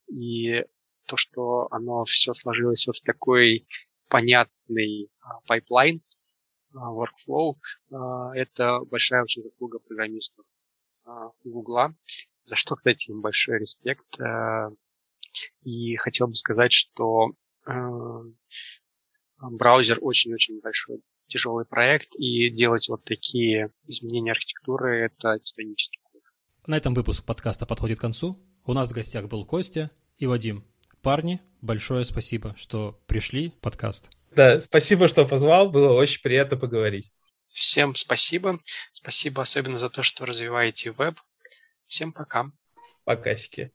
И то, что оно все сложилось вот в такой понятный pipeline, workflow, а, это большая очень заслуга программистов Гугла, за что, кстати, им большой респект. А, и хотел бы сказать, что а, браузер очень-очень большой тяжелый проект, и делать вот такие изменения архитектуры – это титанический труд. На этом выпуск подкаста подходит к концу. У нас в гостях был Костя и Вадим. Парни, большое спасибо, что пришли в подкаст. Да, спасибо, что позвал, было очень приятно поговорить. Всем спасибо. Спасибо особенно за то, что развиваете веб. Всем пока. Покасики.